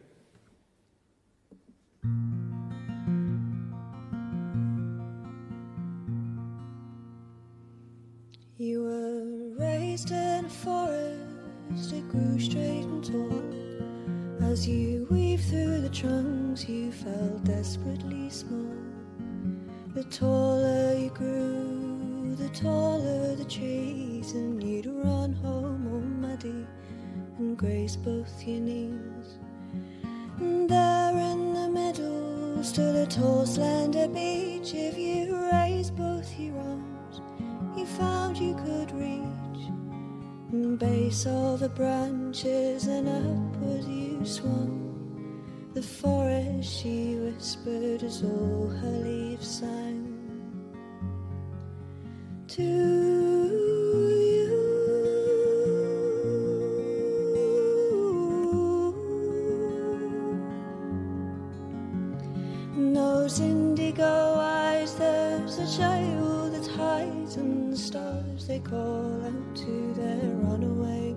You were raised in a forest, it grew straight and tall. As you weave through the trunks, you felt desperately small. The taller you grew, the taller the trees, and you'd run home all muddy and graze both your knees. And there in the middle stood a tall, slender beech. If you raised both your arms, you found you could reach. And base all the branches, and upward you swung. The forest, she whispered as all her leaves sang. Child that hides in the stars. They call out to their runaway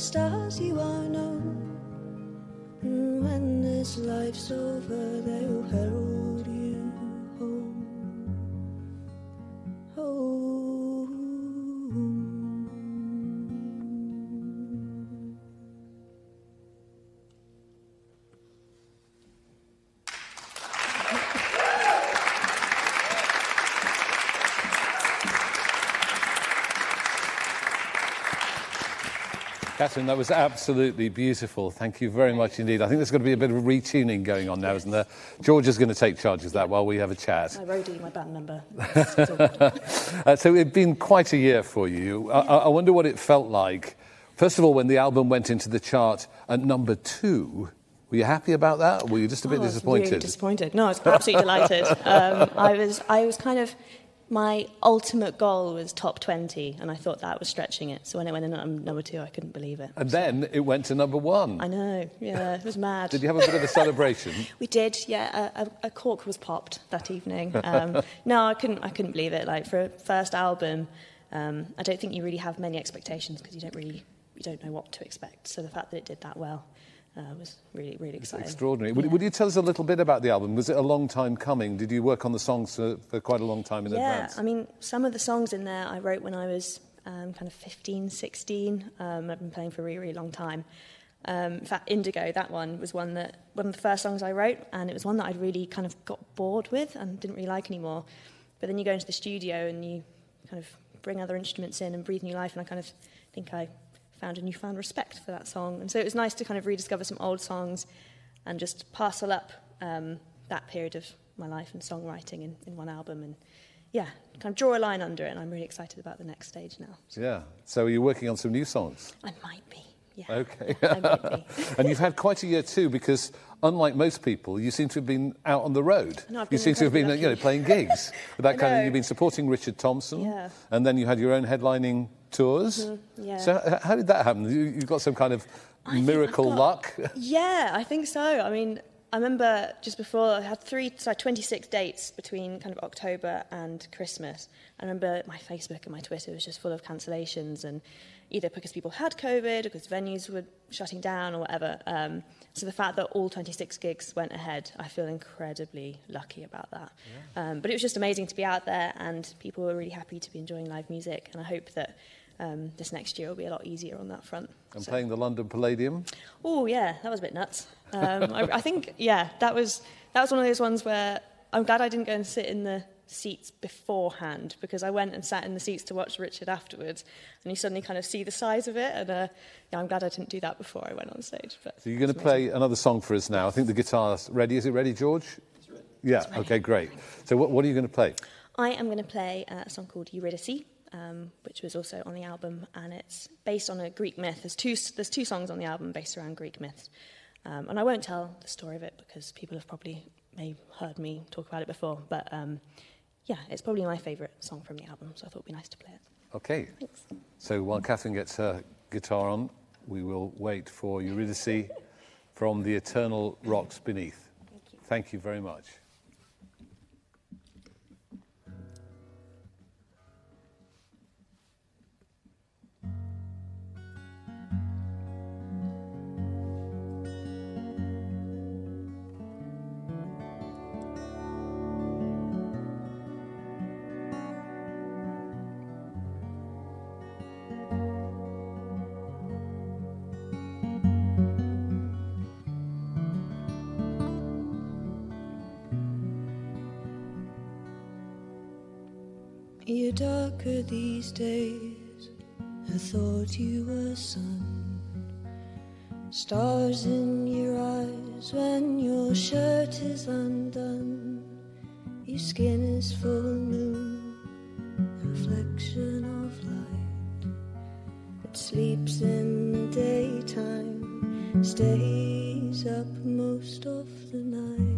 stars you are known. And when this life's over, Katherine, that was absolutely beautiful. Thank you very much indeed. I think there's going to be a bit of retuning going on now, isn't there? George is going to take charge of that while we have a chat. My roadie, my band member. (laughs) Uh, so it's been quite a year for you. I, I I wonder what it felt like. First of all, when the album went into the chart at number two, were you happy about that? Or were you just a bit Oh, I was disappointed? Really disappointed. No, I was absolutely delighted. (laughs) Um, I was, I was kind of, my ultimate goal was top 20, and I thought that was stretching it. So when it went in at number two, I couldn't believe it. And then it went to number one. I know, yeah, it was mad. Did you have a bit of a (laughs) celebration? We did, yeah. A, a, a cork was popped that evening. Um, no, I couldn't. I couldn't believe it. Like for a first album, um, I don't think you really have many expectations because you don't really, you don't know what to expect. So the fact that it did that well uh, was really, really exciting. Extraordinary. Would, would you tell us a little bit about the album? Was it a long time coming? Did you work on the songs for, for quite a long time in yeah, advance? I mean, some of the songs in there I wrote when I was um, kind of 15, 16. Um, I've been playing for a really, really long time. Um, in fact, Indigo, that one was one that one of the first songs I wrote, and it was one that I'd really kind of got bored with and didn't really like anymore. But then you go into the studio and you kind of bring other instruments in and breathe new life, and I kind of think I found a newfound respect for that song. And so it was nice to kind of rediscover some old songs and just parcel up um, that period of my life and songwriting in, in one album and yeah, kind of draw a line under it. And I'm really excited about the next stage now. Yeah. So are you working on some new songs? I might be. Yeah. Okay. (laughs) I might be. (laughs) and you've had quite a year too, because unlike most people, you seem to have been out on the road. No, I've you seem to have been, incredibly you know, playing gigs. (laughs) With that kind of, you've been supporting Richard Thompson, Yeah. and then you had your own headlining tours. Mhm, yeah. So how did that happen? You, you got some kind of miracle got- luck. (laughs) Yeah, I think so. I mean, I remember just before I had three, sorry, 26 dates between kind of October and Christmas. I remember my Facebook and my Twitter was just full of cancellations, and either because people had COVID or because venues were shutting down or whatever. Um, so the fact that all 26 gigs went ahead, I feel incredibly lucky about that. Um, but it was just amazing to be out there, and people were really happy to be enjoying live music. And I hope that um, this next year will be a lot easier on that front. And playing the London Palladium. Oh yeah, that was a bit nuts. Um, I, I think yeah, that was that was one of those ones where I'm glad I didn't go and sit in the seats beforehand because I went and sat in the seats to watch Richard afterwards, and you suddenly kind of see the size of it. And uh, yeah, I'm glad I didn't do that before I went on stage. But So you're going to play another song for us now. I think the guitar's ready. Is it ready, George? It's ready. Yeah. Okay. Great. So what, what are you going to play? I am going to play uh, a song called Eurydice, um, which was also on the album, and it's based on a Greek myth. There's two, there's two songs on the album based around Greek myths. Um, and I won't tell the story of it because people have probably may heard me talk about it before. But um, yeah, it's probably my favourite song from the album, so I thought it'd be nice to play it. Okay. Thanks. So while Katherine gets her guitar on, we will wait for Eurydice from The Eternal Rocks Beneath. Thank you, Thank you very much. Darker these days. I thought you were sun. Stars in your eyes when your shirt is undone. Your skin is full moon, reflection of light. It sleeps in the daytime, stays up most of the night.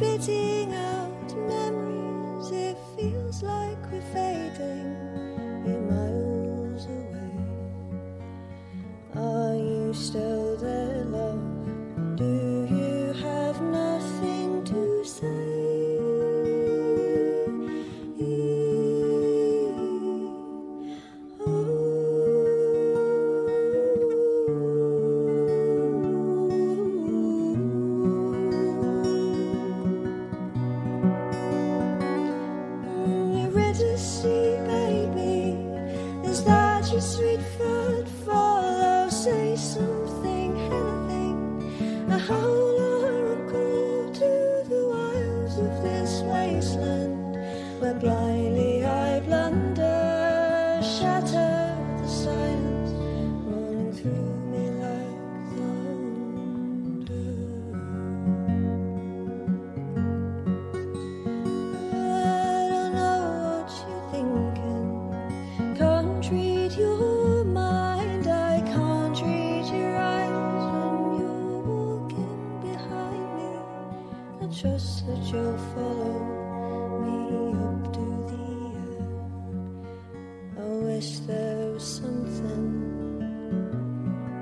And trust that you'll follow me up to the end. I wish there was something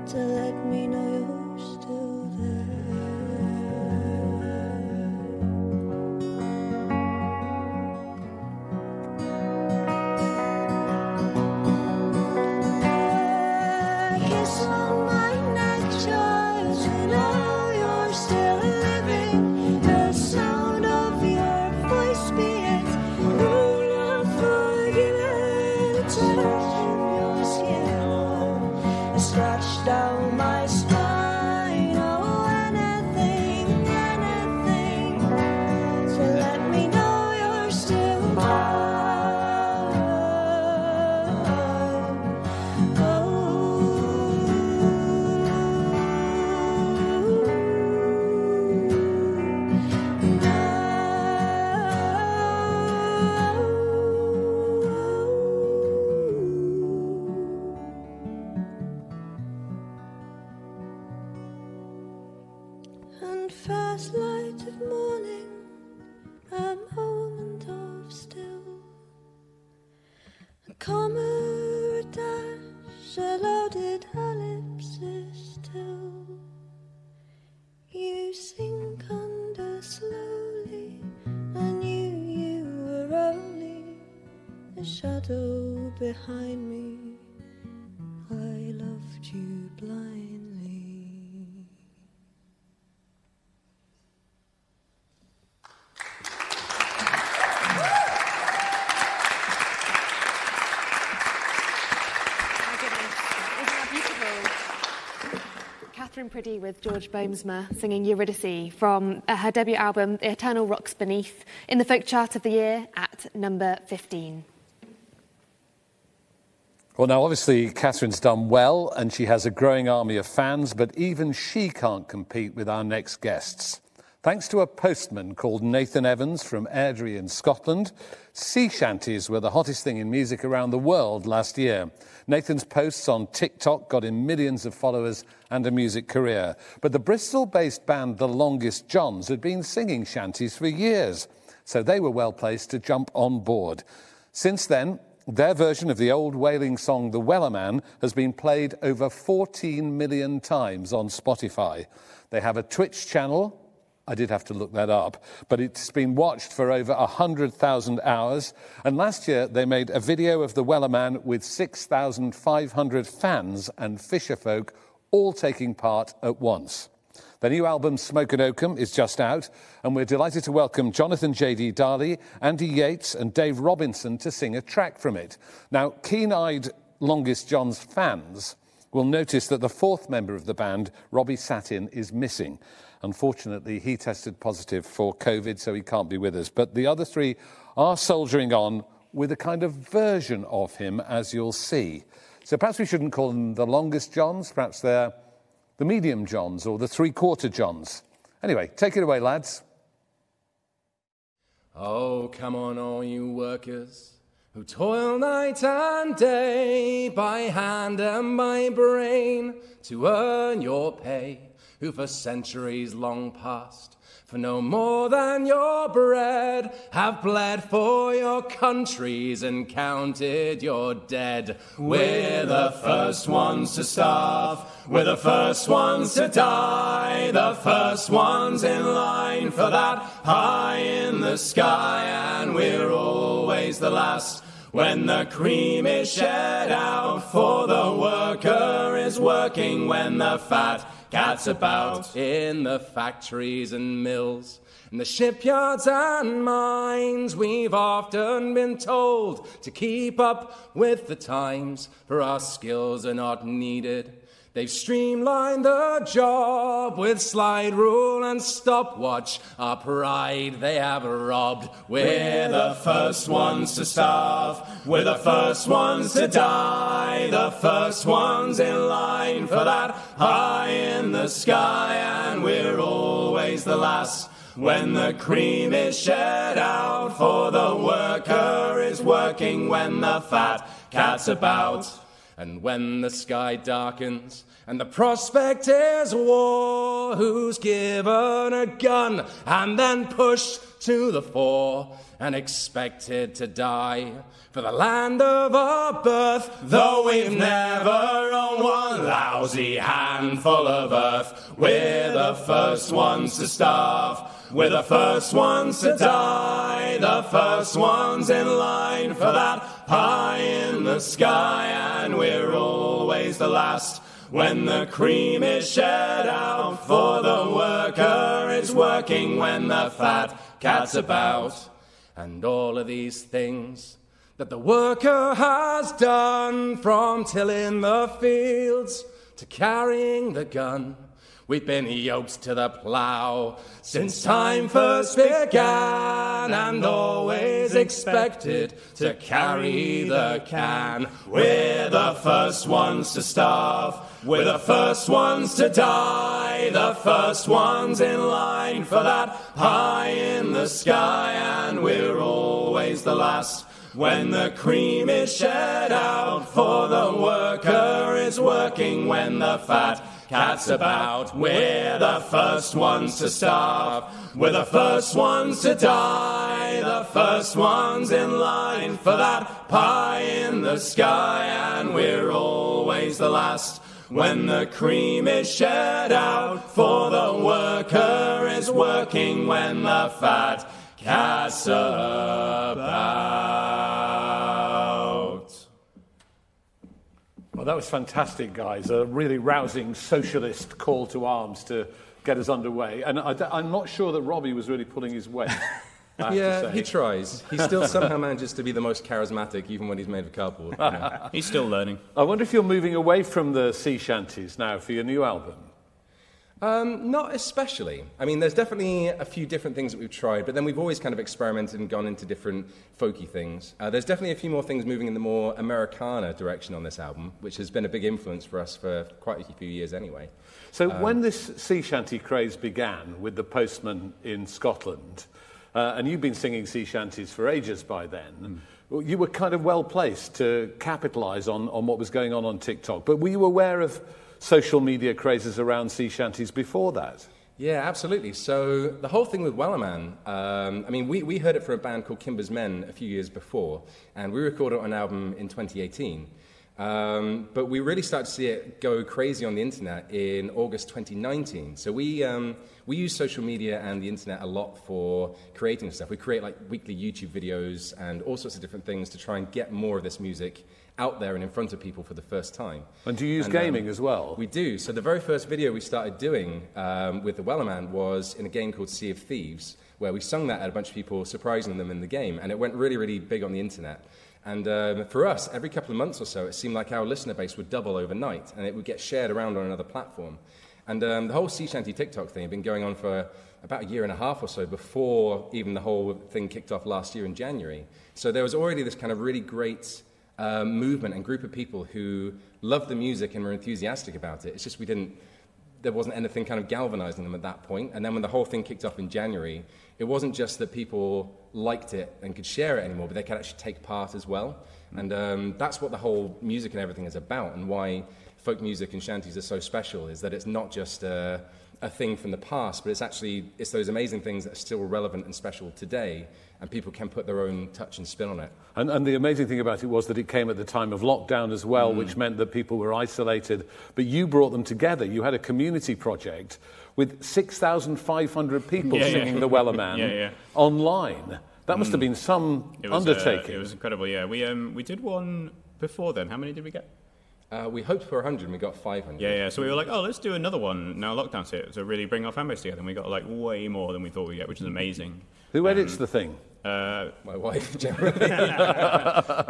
to let me know Katherine Priddy with George Boomsma singing Eurydice from uh, her debut album, The Eternal Rocks Beneath, in the folk chart of the year at number 15. Well, now, obviously, Katherine's done well and she has a growing army of fans, but even she can't compete with our next guests. Thanks to a postman called Nathan Evans from Airdrie in Scotland, sea shanties were the hottest thing in music around the world last year. Nathan's posts on TikTok got him millions of followers and a music career. But the Bristol based band The Longest Johns had been singing shanties for years, so they were well placed to jump on board. Since then, their version of the old whaling song The Wellerman has been played over 14 million times on Spotify. They have a Twitch channel. I did have to look that up, but it's been watched for over 100,000 hours. And last year, they made a video of the Wellerman with 6,500 fans and fisherfolk all taking part at once. Their new album, Smoke and Oakum, is just out, and we're delighted to welcome Jonathan J.D. Darley, Andy Yates, and Dave Robinson to sing a track from it. Now, keen eyed Longest John's fans will notice that the fourth member of the band, Robbie Satin, is missing. Unfortunately, he tested positive for COVID, so he can't be with us. But the other three are soldiering on with a kind of version of him, as you'll see. So perhaps we shouldn't call them the longest Johns, perhaps they're the medium Johns or the three quarter Johns. Anyway, take it away, lads. Oh, come on, all you workers who toil night and day by hand and by brain to earn your pay, who for centuries long past, for no more than your bread, have bled for your countries and counted your dead. We're the first ones to starve, we're the first ones to die, the first ones in line for that high in the sky, and we're always the last. When the cream is shed out, for the worker is working when the fat cat's about in the factories and mills. In the shipyards and mines, we've often been told to keep up with the times, for our skills are not needed. They've streamlined the job with slide rule and stopwatch. Our pride they have robbed. We're the first ones to starve. We're the first ones to die. The first ones in line for that high in the sky. And we're always the last. When the cream is shed out, for the worker is working when the fat cat's about. And when the sky darkens and the prospect is war, who's given a gun and then pushed to the fore and expected to die for the land of our birth, though we've never owned one lousy handful of earth. We're the first ones to starve. We're the first ones to die, the first ones in line for that high in the sky, and we're always the last. When the cream is shed out, for the worker is working when the fat cat's about. And all of these things that the worker has done, from tilling the fields to carrying the gun. We've been yoked to the plough since time first began and always expected to carry the can. We're the first ones to starve, we're the first ones to die, the first ones in line for that pie in the sky, and we're always the last. When the cream is shed out, for the worker is working when the fat cat's about. We're the first ones to starve. We're the first ones to die. The first ones in line for that pie in the sky. And we're always the last. When the cream is shed out, for the worker is working when the fat cat's about. That was fantastic, guys. A really rousing socialist call to arms to get us underway. And I, am not sure that Robbie was really pulling his weight. I have to (laughs) Yeah, he tries. He still somehow manages to be the most charismatic, even when he's made of cardboard. you know. (laughs) He's still learning. I wonder if you're moving away from the sea shanties now for your new album. Um, not especially. I mean, there's definitely a few different things that we've tried, but then we've always kind of experimented and gone into different folky things. Uh, there's definitely a few more things moving in the more Americana direction on this album, which has been a big influence for us for quite a few years anyway. So Um, when this sea shanty craze began with the postman in Scotland, uh, and you've been singing sea shanties for ages by then, well, you were kind of well placed to capitalise on, on what was going on on TikTok. But were you aware of social media crazes around sea shanties before that? Yeah, absolutely. So the whole thing with Wellerman, um, I mean, we, we heard it from a band called Kimber's Men a few years before, and we recorded an album in 2018. Um, but we really started to see it go crazy on the internet in August 2019. So we, um, we use social media and the internet a lot for creating stuff. We create like weekly YouTube videos and all sorts of different things to try and get more of this music out there and in front of people for the first time. And do you use um, gaming as well? We do. So the very first video we started doing um, with the Wellerman was in a game called Sea of Thieves, where we sung that at a bunch of people, surprising them in the game, and it went really, really big on the internet. And um, for us, every couple of months or so, it seemed like our listener base would double overnight, and it would get shared around on another platform. And um, the whole sea shanty TikTok thing had been going on for about a year and a half or so before even the whole thing kicked off last year in January. So there was already this kind of really great um, movement and group of people who loved the music and were enthusiastic about it. It's just we didn't, there wasn't anything kind of galvanizing them at that point. And then when the whole thing kicked off in January, it wasn't just that people liked it and could share it anymore, but they could actually take part as well. And um, that's what the whole music and everything is about, and why folk music and shanties are so special is that it's not just a, a thing from the past, but it's actually it's those amazing things that are still relevant and special today, and people can put their own touch and spin on it. And, and the amazing thing about it was that it came at the time of lockdown as well, which meant that people were isolated. But you brought them together. You had a community project with 6,500 people Yeah, yeah. singing the Wellerman (laughs) Yeah, yeah. online. That must have been some It was, uh, undertaking. it was incredible, yeah. We, um, we did one before then. How many did we get? Uh, we hoped for 100 and we got 500. Yeah, yeah. So we were like, oh, let's do another one now lockdown's hit to really bring our fan base together. And we got like way more than we thought we'd get, which is amazing. Who edits the thing? Uh, My wife, (laughs) generally.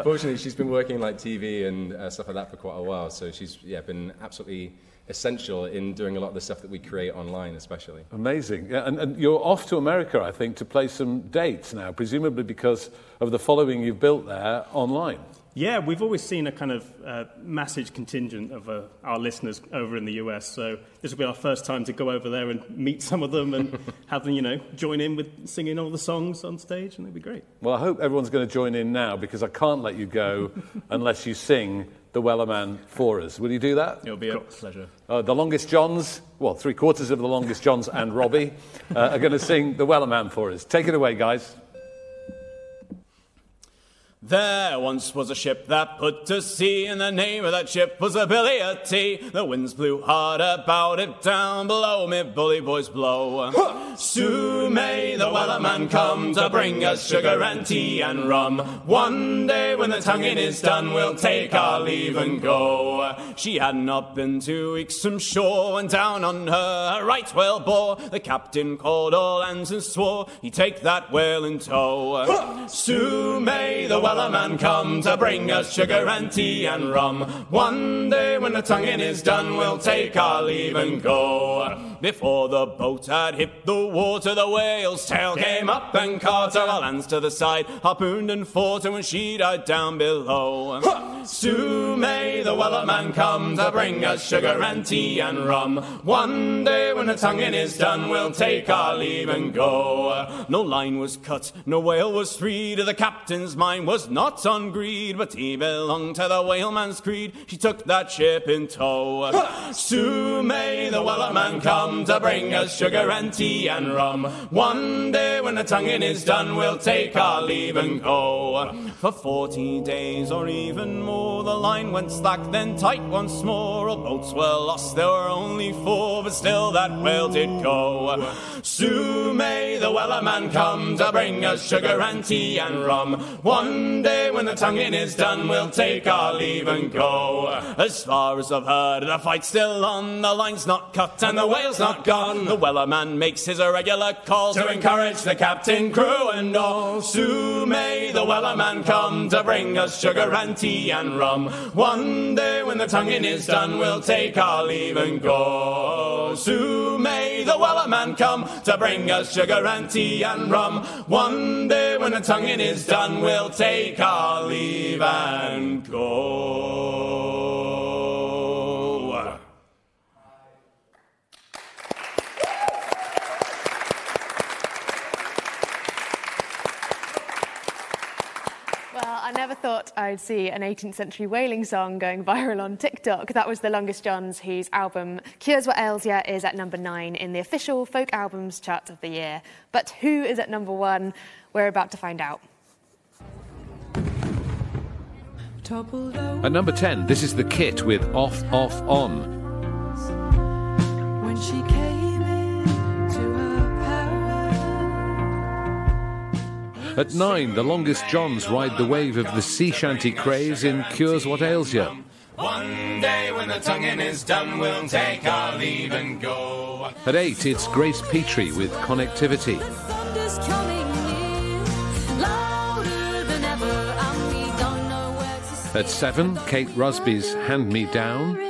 Fortunately, she's been working like TV and uh, stuff like that for quite a while, so she's yeah been absolutely essential in doing a lot of the stuff that we create online, especially. Amazing. Yeah, and, and you're off to America, I think, to play some dates now, presumably because of the following you've built there online. Yeah, we've always seen a kind of uh, massive contingent of uh, our listeners over in the US. So this will be our first time to go over there and meet some of them and (laughs) have them, you know, join in with singing all the songs on stage, and it'd be great. Well, I hope everyone's going to join in now because I can't let you go (laughs) unless you sing the Wellerman for us. Will you do that? It'll be a pleasure. Uh, the longest Johns, well, three quarters of the longest Johns and Robbie uh, are going to sing the Wellerman for us. Take it away, guys. There once was a ship that put to sea, and the name of that ship was a Billy o' Tea. The winds blew hard about it down below, me bully boys blow. Soon may the Wellerman come to bring us sugar and tea and rum. One day when the tonguing is done, we'll take our leave and go. She had not been two weeks from shore and down on her a right whale bore. The captain called all hands and swore he'd take that whale in tow. Soon may the Wellerman come to bring us sugar and tea and rum. One day when the tonguing is done, we'll take our leave and go. Before the boat had hit the water, the whale's tail came up and caught her. All hands to the side, harpooned and fought her when she died down below. Soon may the Wellerman come to bring us sugar and tea and rum. One day when the tonguing is done, we'll take our leave and go. No line was cut, no whale was freed. The captain's mind was not on greed, but he belonged to the whaleman's creed. She took that ship in tow. Soon may the Wellerman come to bring us sugar and tea and rum. One day when the tonguing is done, we'll take our leave and go. For forty days or even more, the line went slack, then tight once more. All boats were lost, there were only four, but still that whale did go. Soon may the Wellerman come to bring us sugar and tea and rum. One Day when the tonguing is done, we'll take our leave and go. As far as I've heard, the fight's still on, the line's not cut and the whale's not gone. The Wellerman makes his irregular calls to encourage the captain, crew, and all. Soon may the Wellerman come to bring us sugar and tea and rum. One day when the tonguing is done, we'll take our leave and go. Soon may the Wellerman come to bring us sugar and tea and rum. One day when the tonguing is done, we'll take our leave and go. Well, I never thought I'd see an 18th century whaling song going (laughs) viral on TikTok. That was the Longest Johns, whose album Cures What Ails Ya is at number nine in the official folk albums chart of the year. But who is at number one? We're about to find out. At number 10, this is The Kit with Off, Off, On. At 9, The Longest Johns ride the wave of the sea shanty craze in Cures What Ails Ya. One day when the tonguing is done, we'll take our leave and go. At 8, it's Grace Petrie with Connectivity. thunder's coming near, louder than ever, and we don't know where to start. At 7, Kate Rusby's Hand Me Down.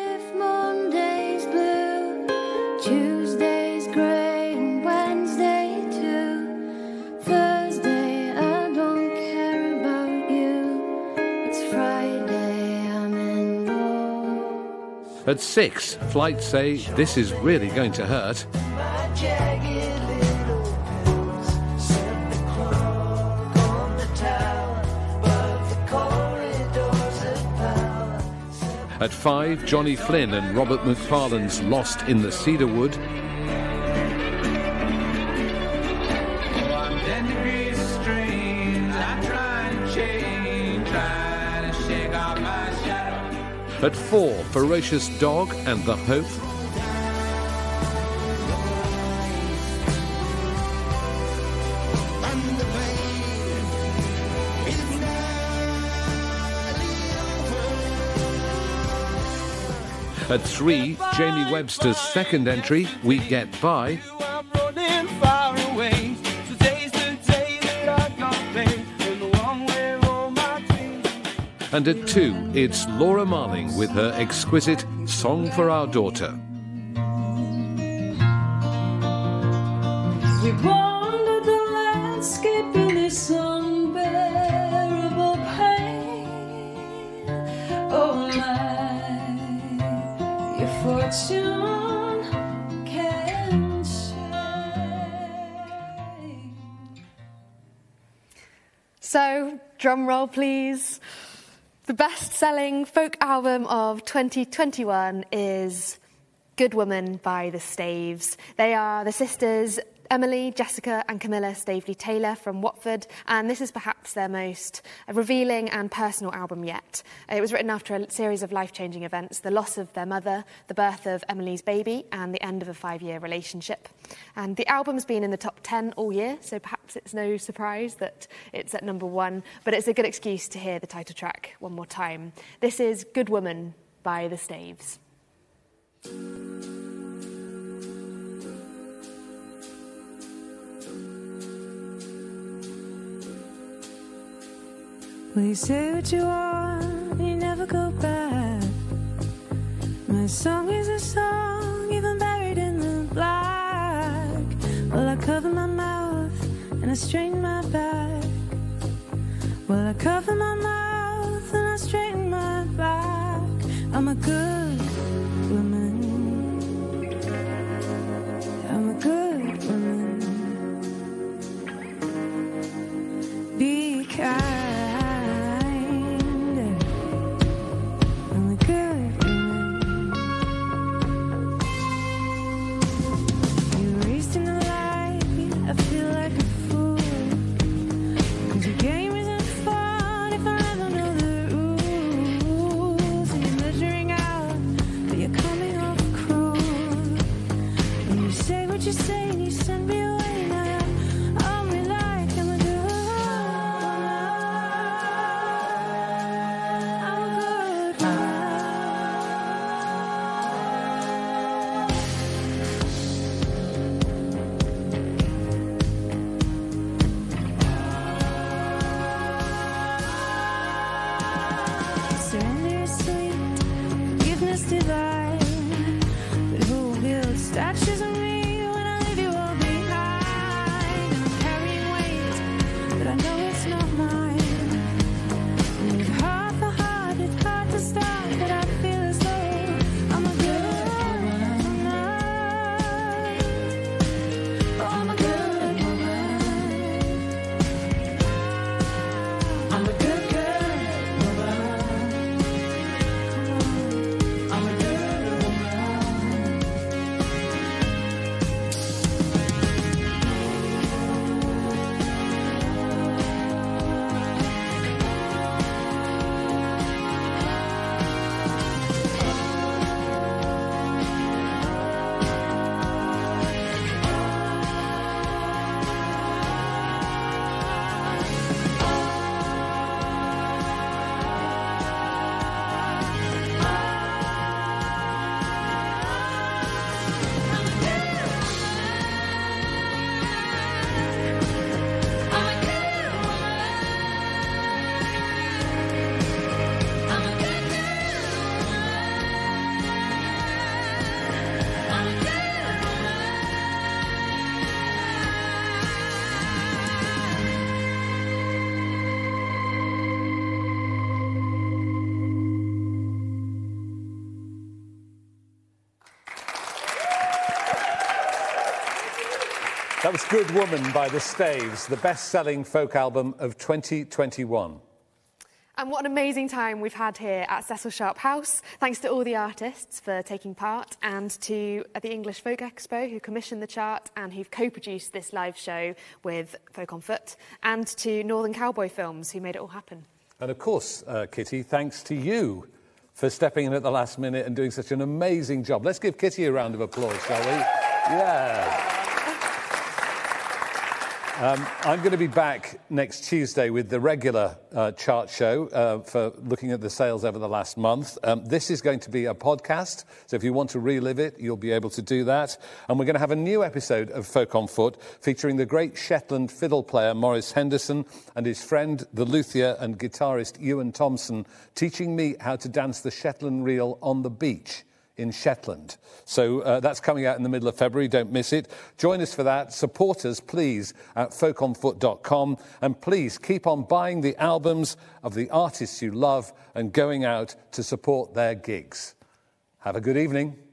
At 6, flights say This Is Really Going to Hurt. At 5, Johnny Flynn and Robert Macfarlane's Lost in the Cedarwood. At 4, Ferocious Dog and The Hope. At 3, Jamie Webster's second entry, We Get By. And at 2, it's Laura Marling with her exquisite Song for Our Daughter. We wandered the landscape in this unbearable pain. Oh my, your fortune can shake. So, drum roll, please. The best selling folk album of 2021 is Good Woman by the Staves. They are the sisters Emily, Jessica, and Camilla Staveley Taylor from Watford, and this is perhaps their most revealing and personal album yet. Uh, it was written after a series of life changing events the loss of their mother, the birth of Emily's baby, and the end of a five year relationship. And the album's been in the top 10 all year, so perhaps it's no surprise that it's at number one, but it's a good excuse to hear the title track one more time. This is Good Woman by the Staves. Well, you say what you want, you never go back. My song is a song, even buried in the black. Well, I cover my mouth and I straighten my back. Well, I cover my mouth and I straighten my back. I'm a good woman. I'm a good woman. Be kind. That was Good Woman by the Staves, the best selling folk album of 2021. And what an amazing time we've had here at Cecil Sharp House. Thanks to all the artists for taking part and to the English Folk Expo who commissioned the chart and who've co-produced this live show with Folk on Foot and to Northern Cowboy Films who made it all happen. And of course, uh, Kitty, thanks to you for stepping in at the last minute and doing such an amazing job. Let's give Kitty a round of applause, shall we? Yeah. Um, I'm going to be back next Tuesday with the regular uh, chart show uh, for looking at the sales over the last month. Um, this is going to be a podcast, so if you want to relive it, you'll be able to do that. And we're going to have a new episode of Folk on Foot featuring the great Shetland fiddle player Maurice Henderson and his friend, the luthier and guitarist Ewan Thompson, teaching me how to dance the Shetland reel on the beach in Shetland. So uh, that's coming out in the middle of February. Don't miss it. Join us for that. Support us, please, at folkonfoot.com. And please keep on buying the albums of the artists you love and going out to support their gigs. Have a good evening.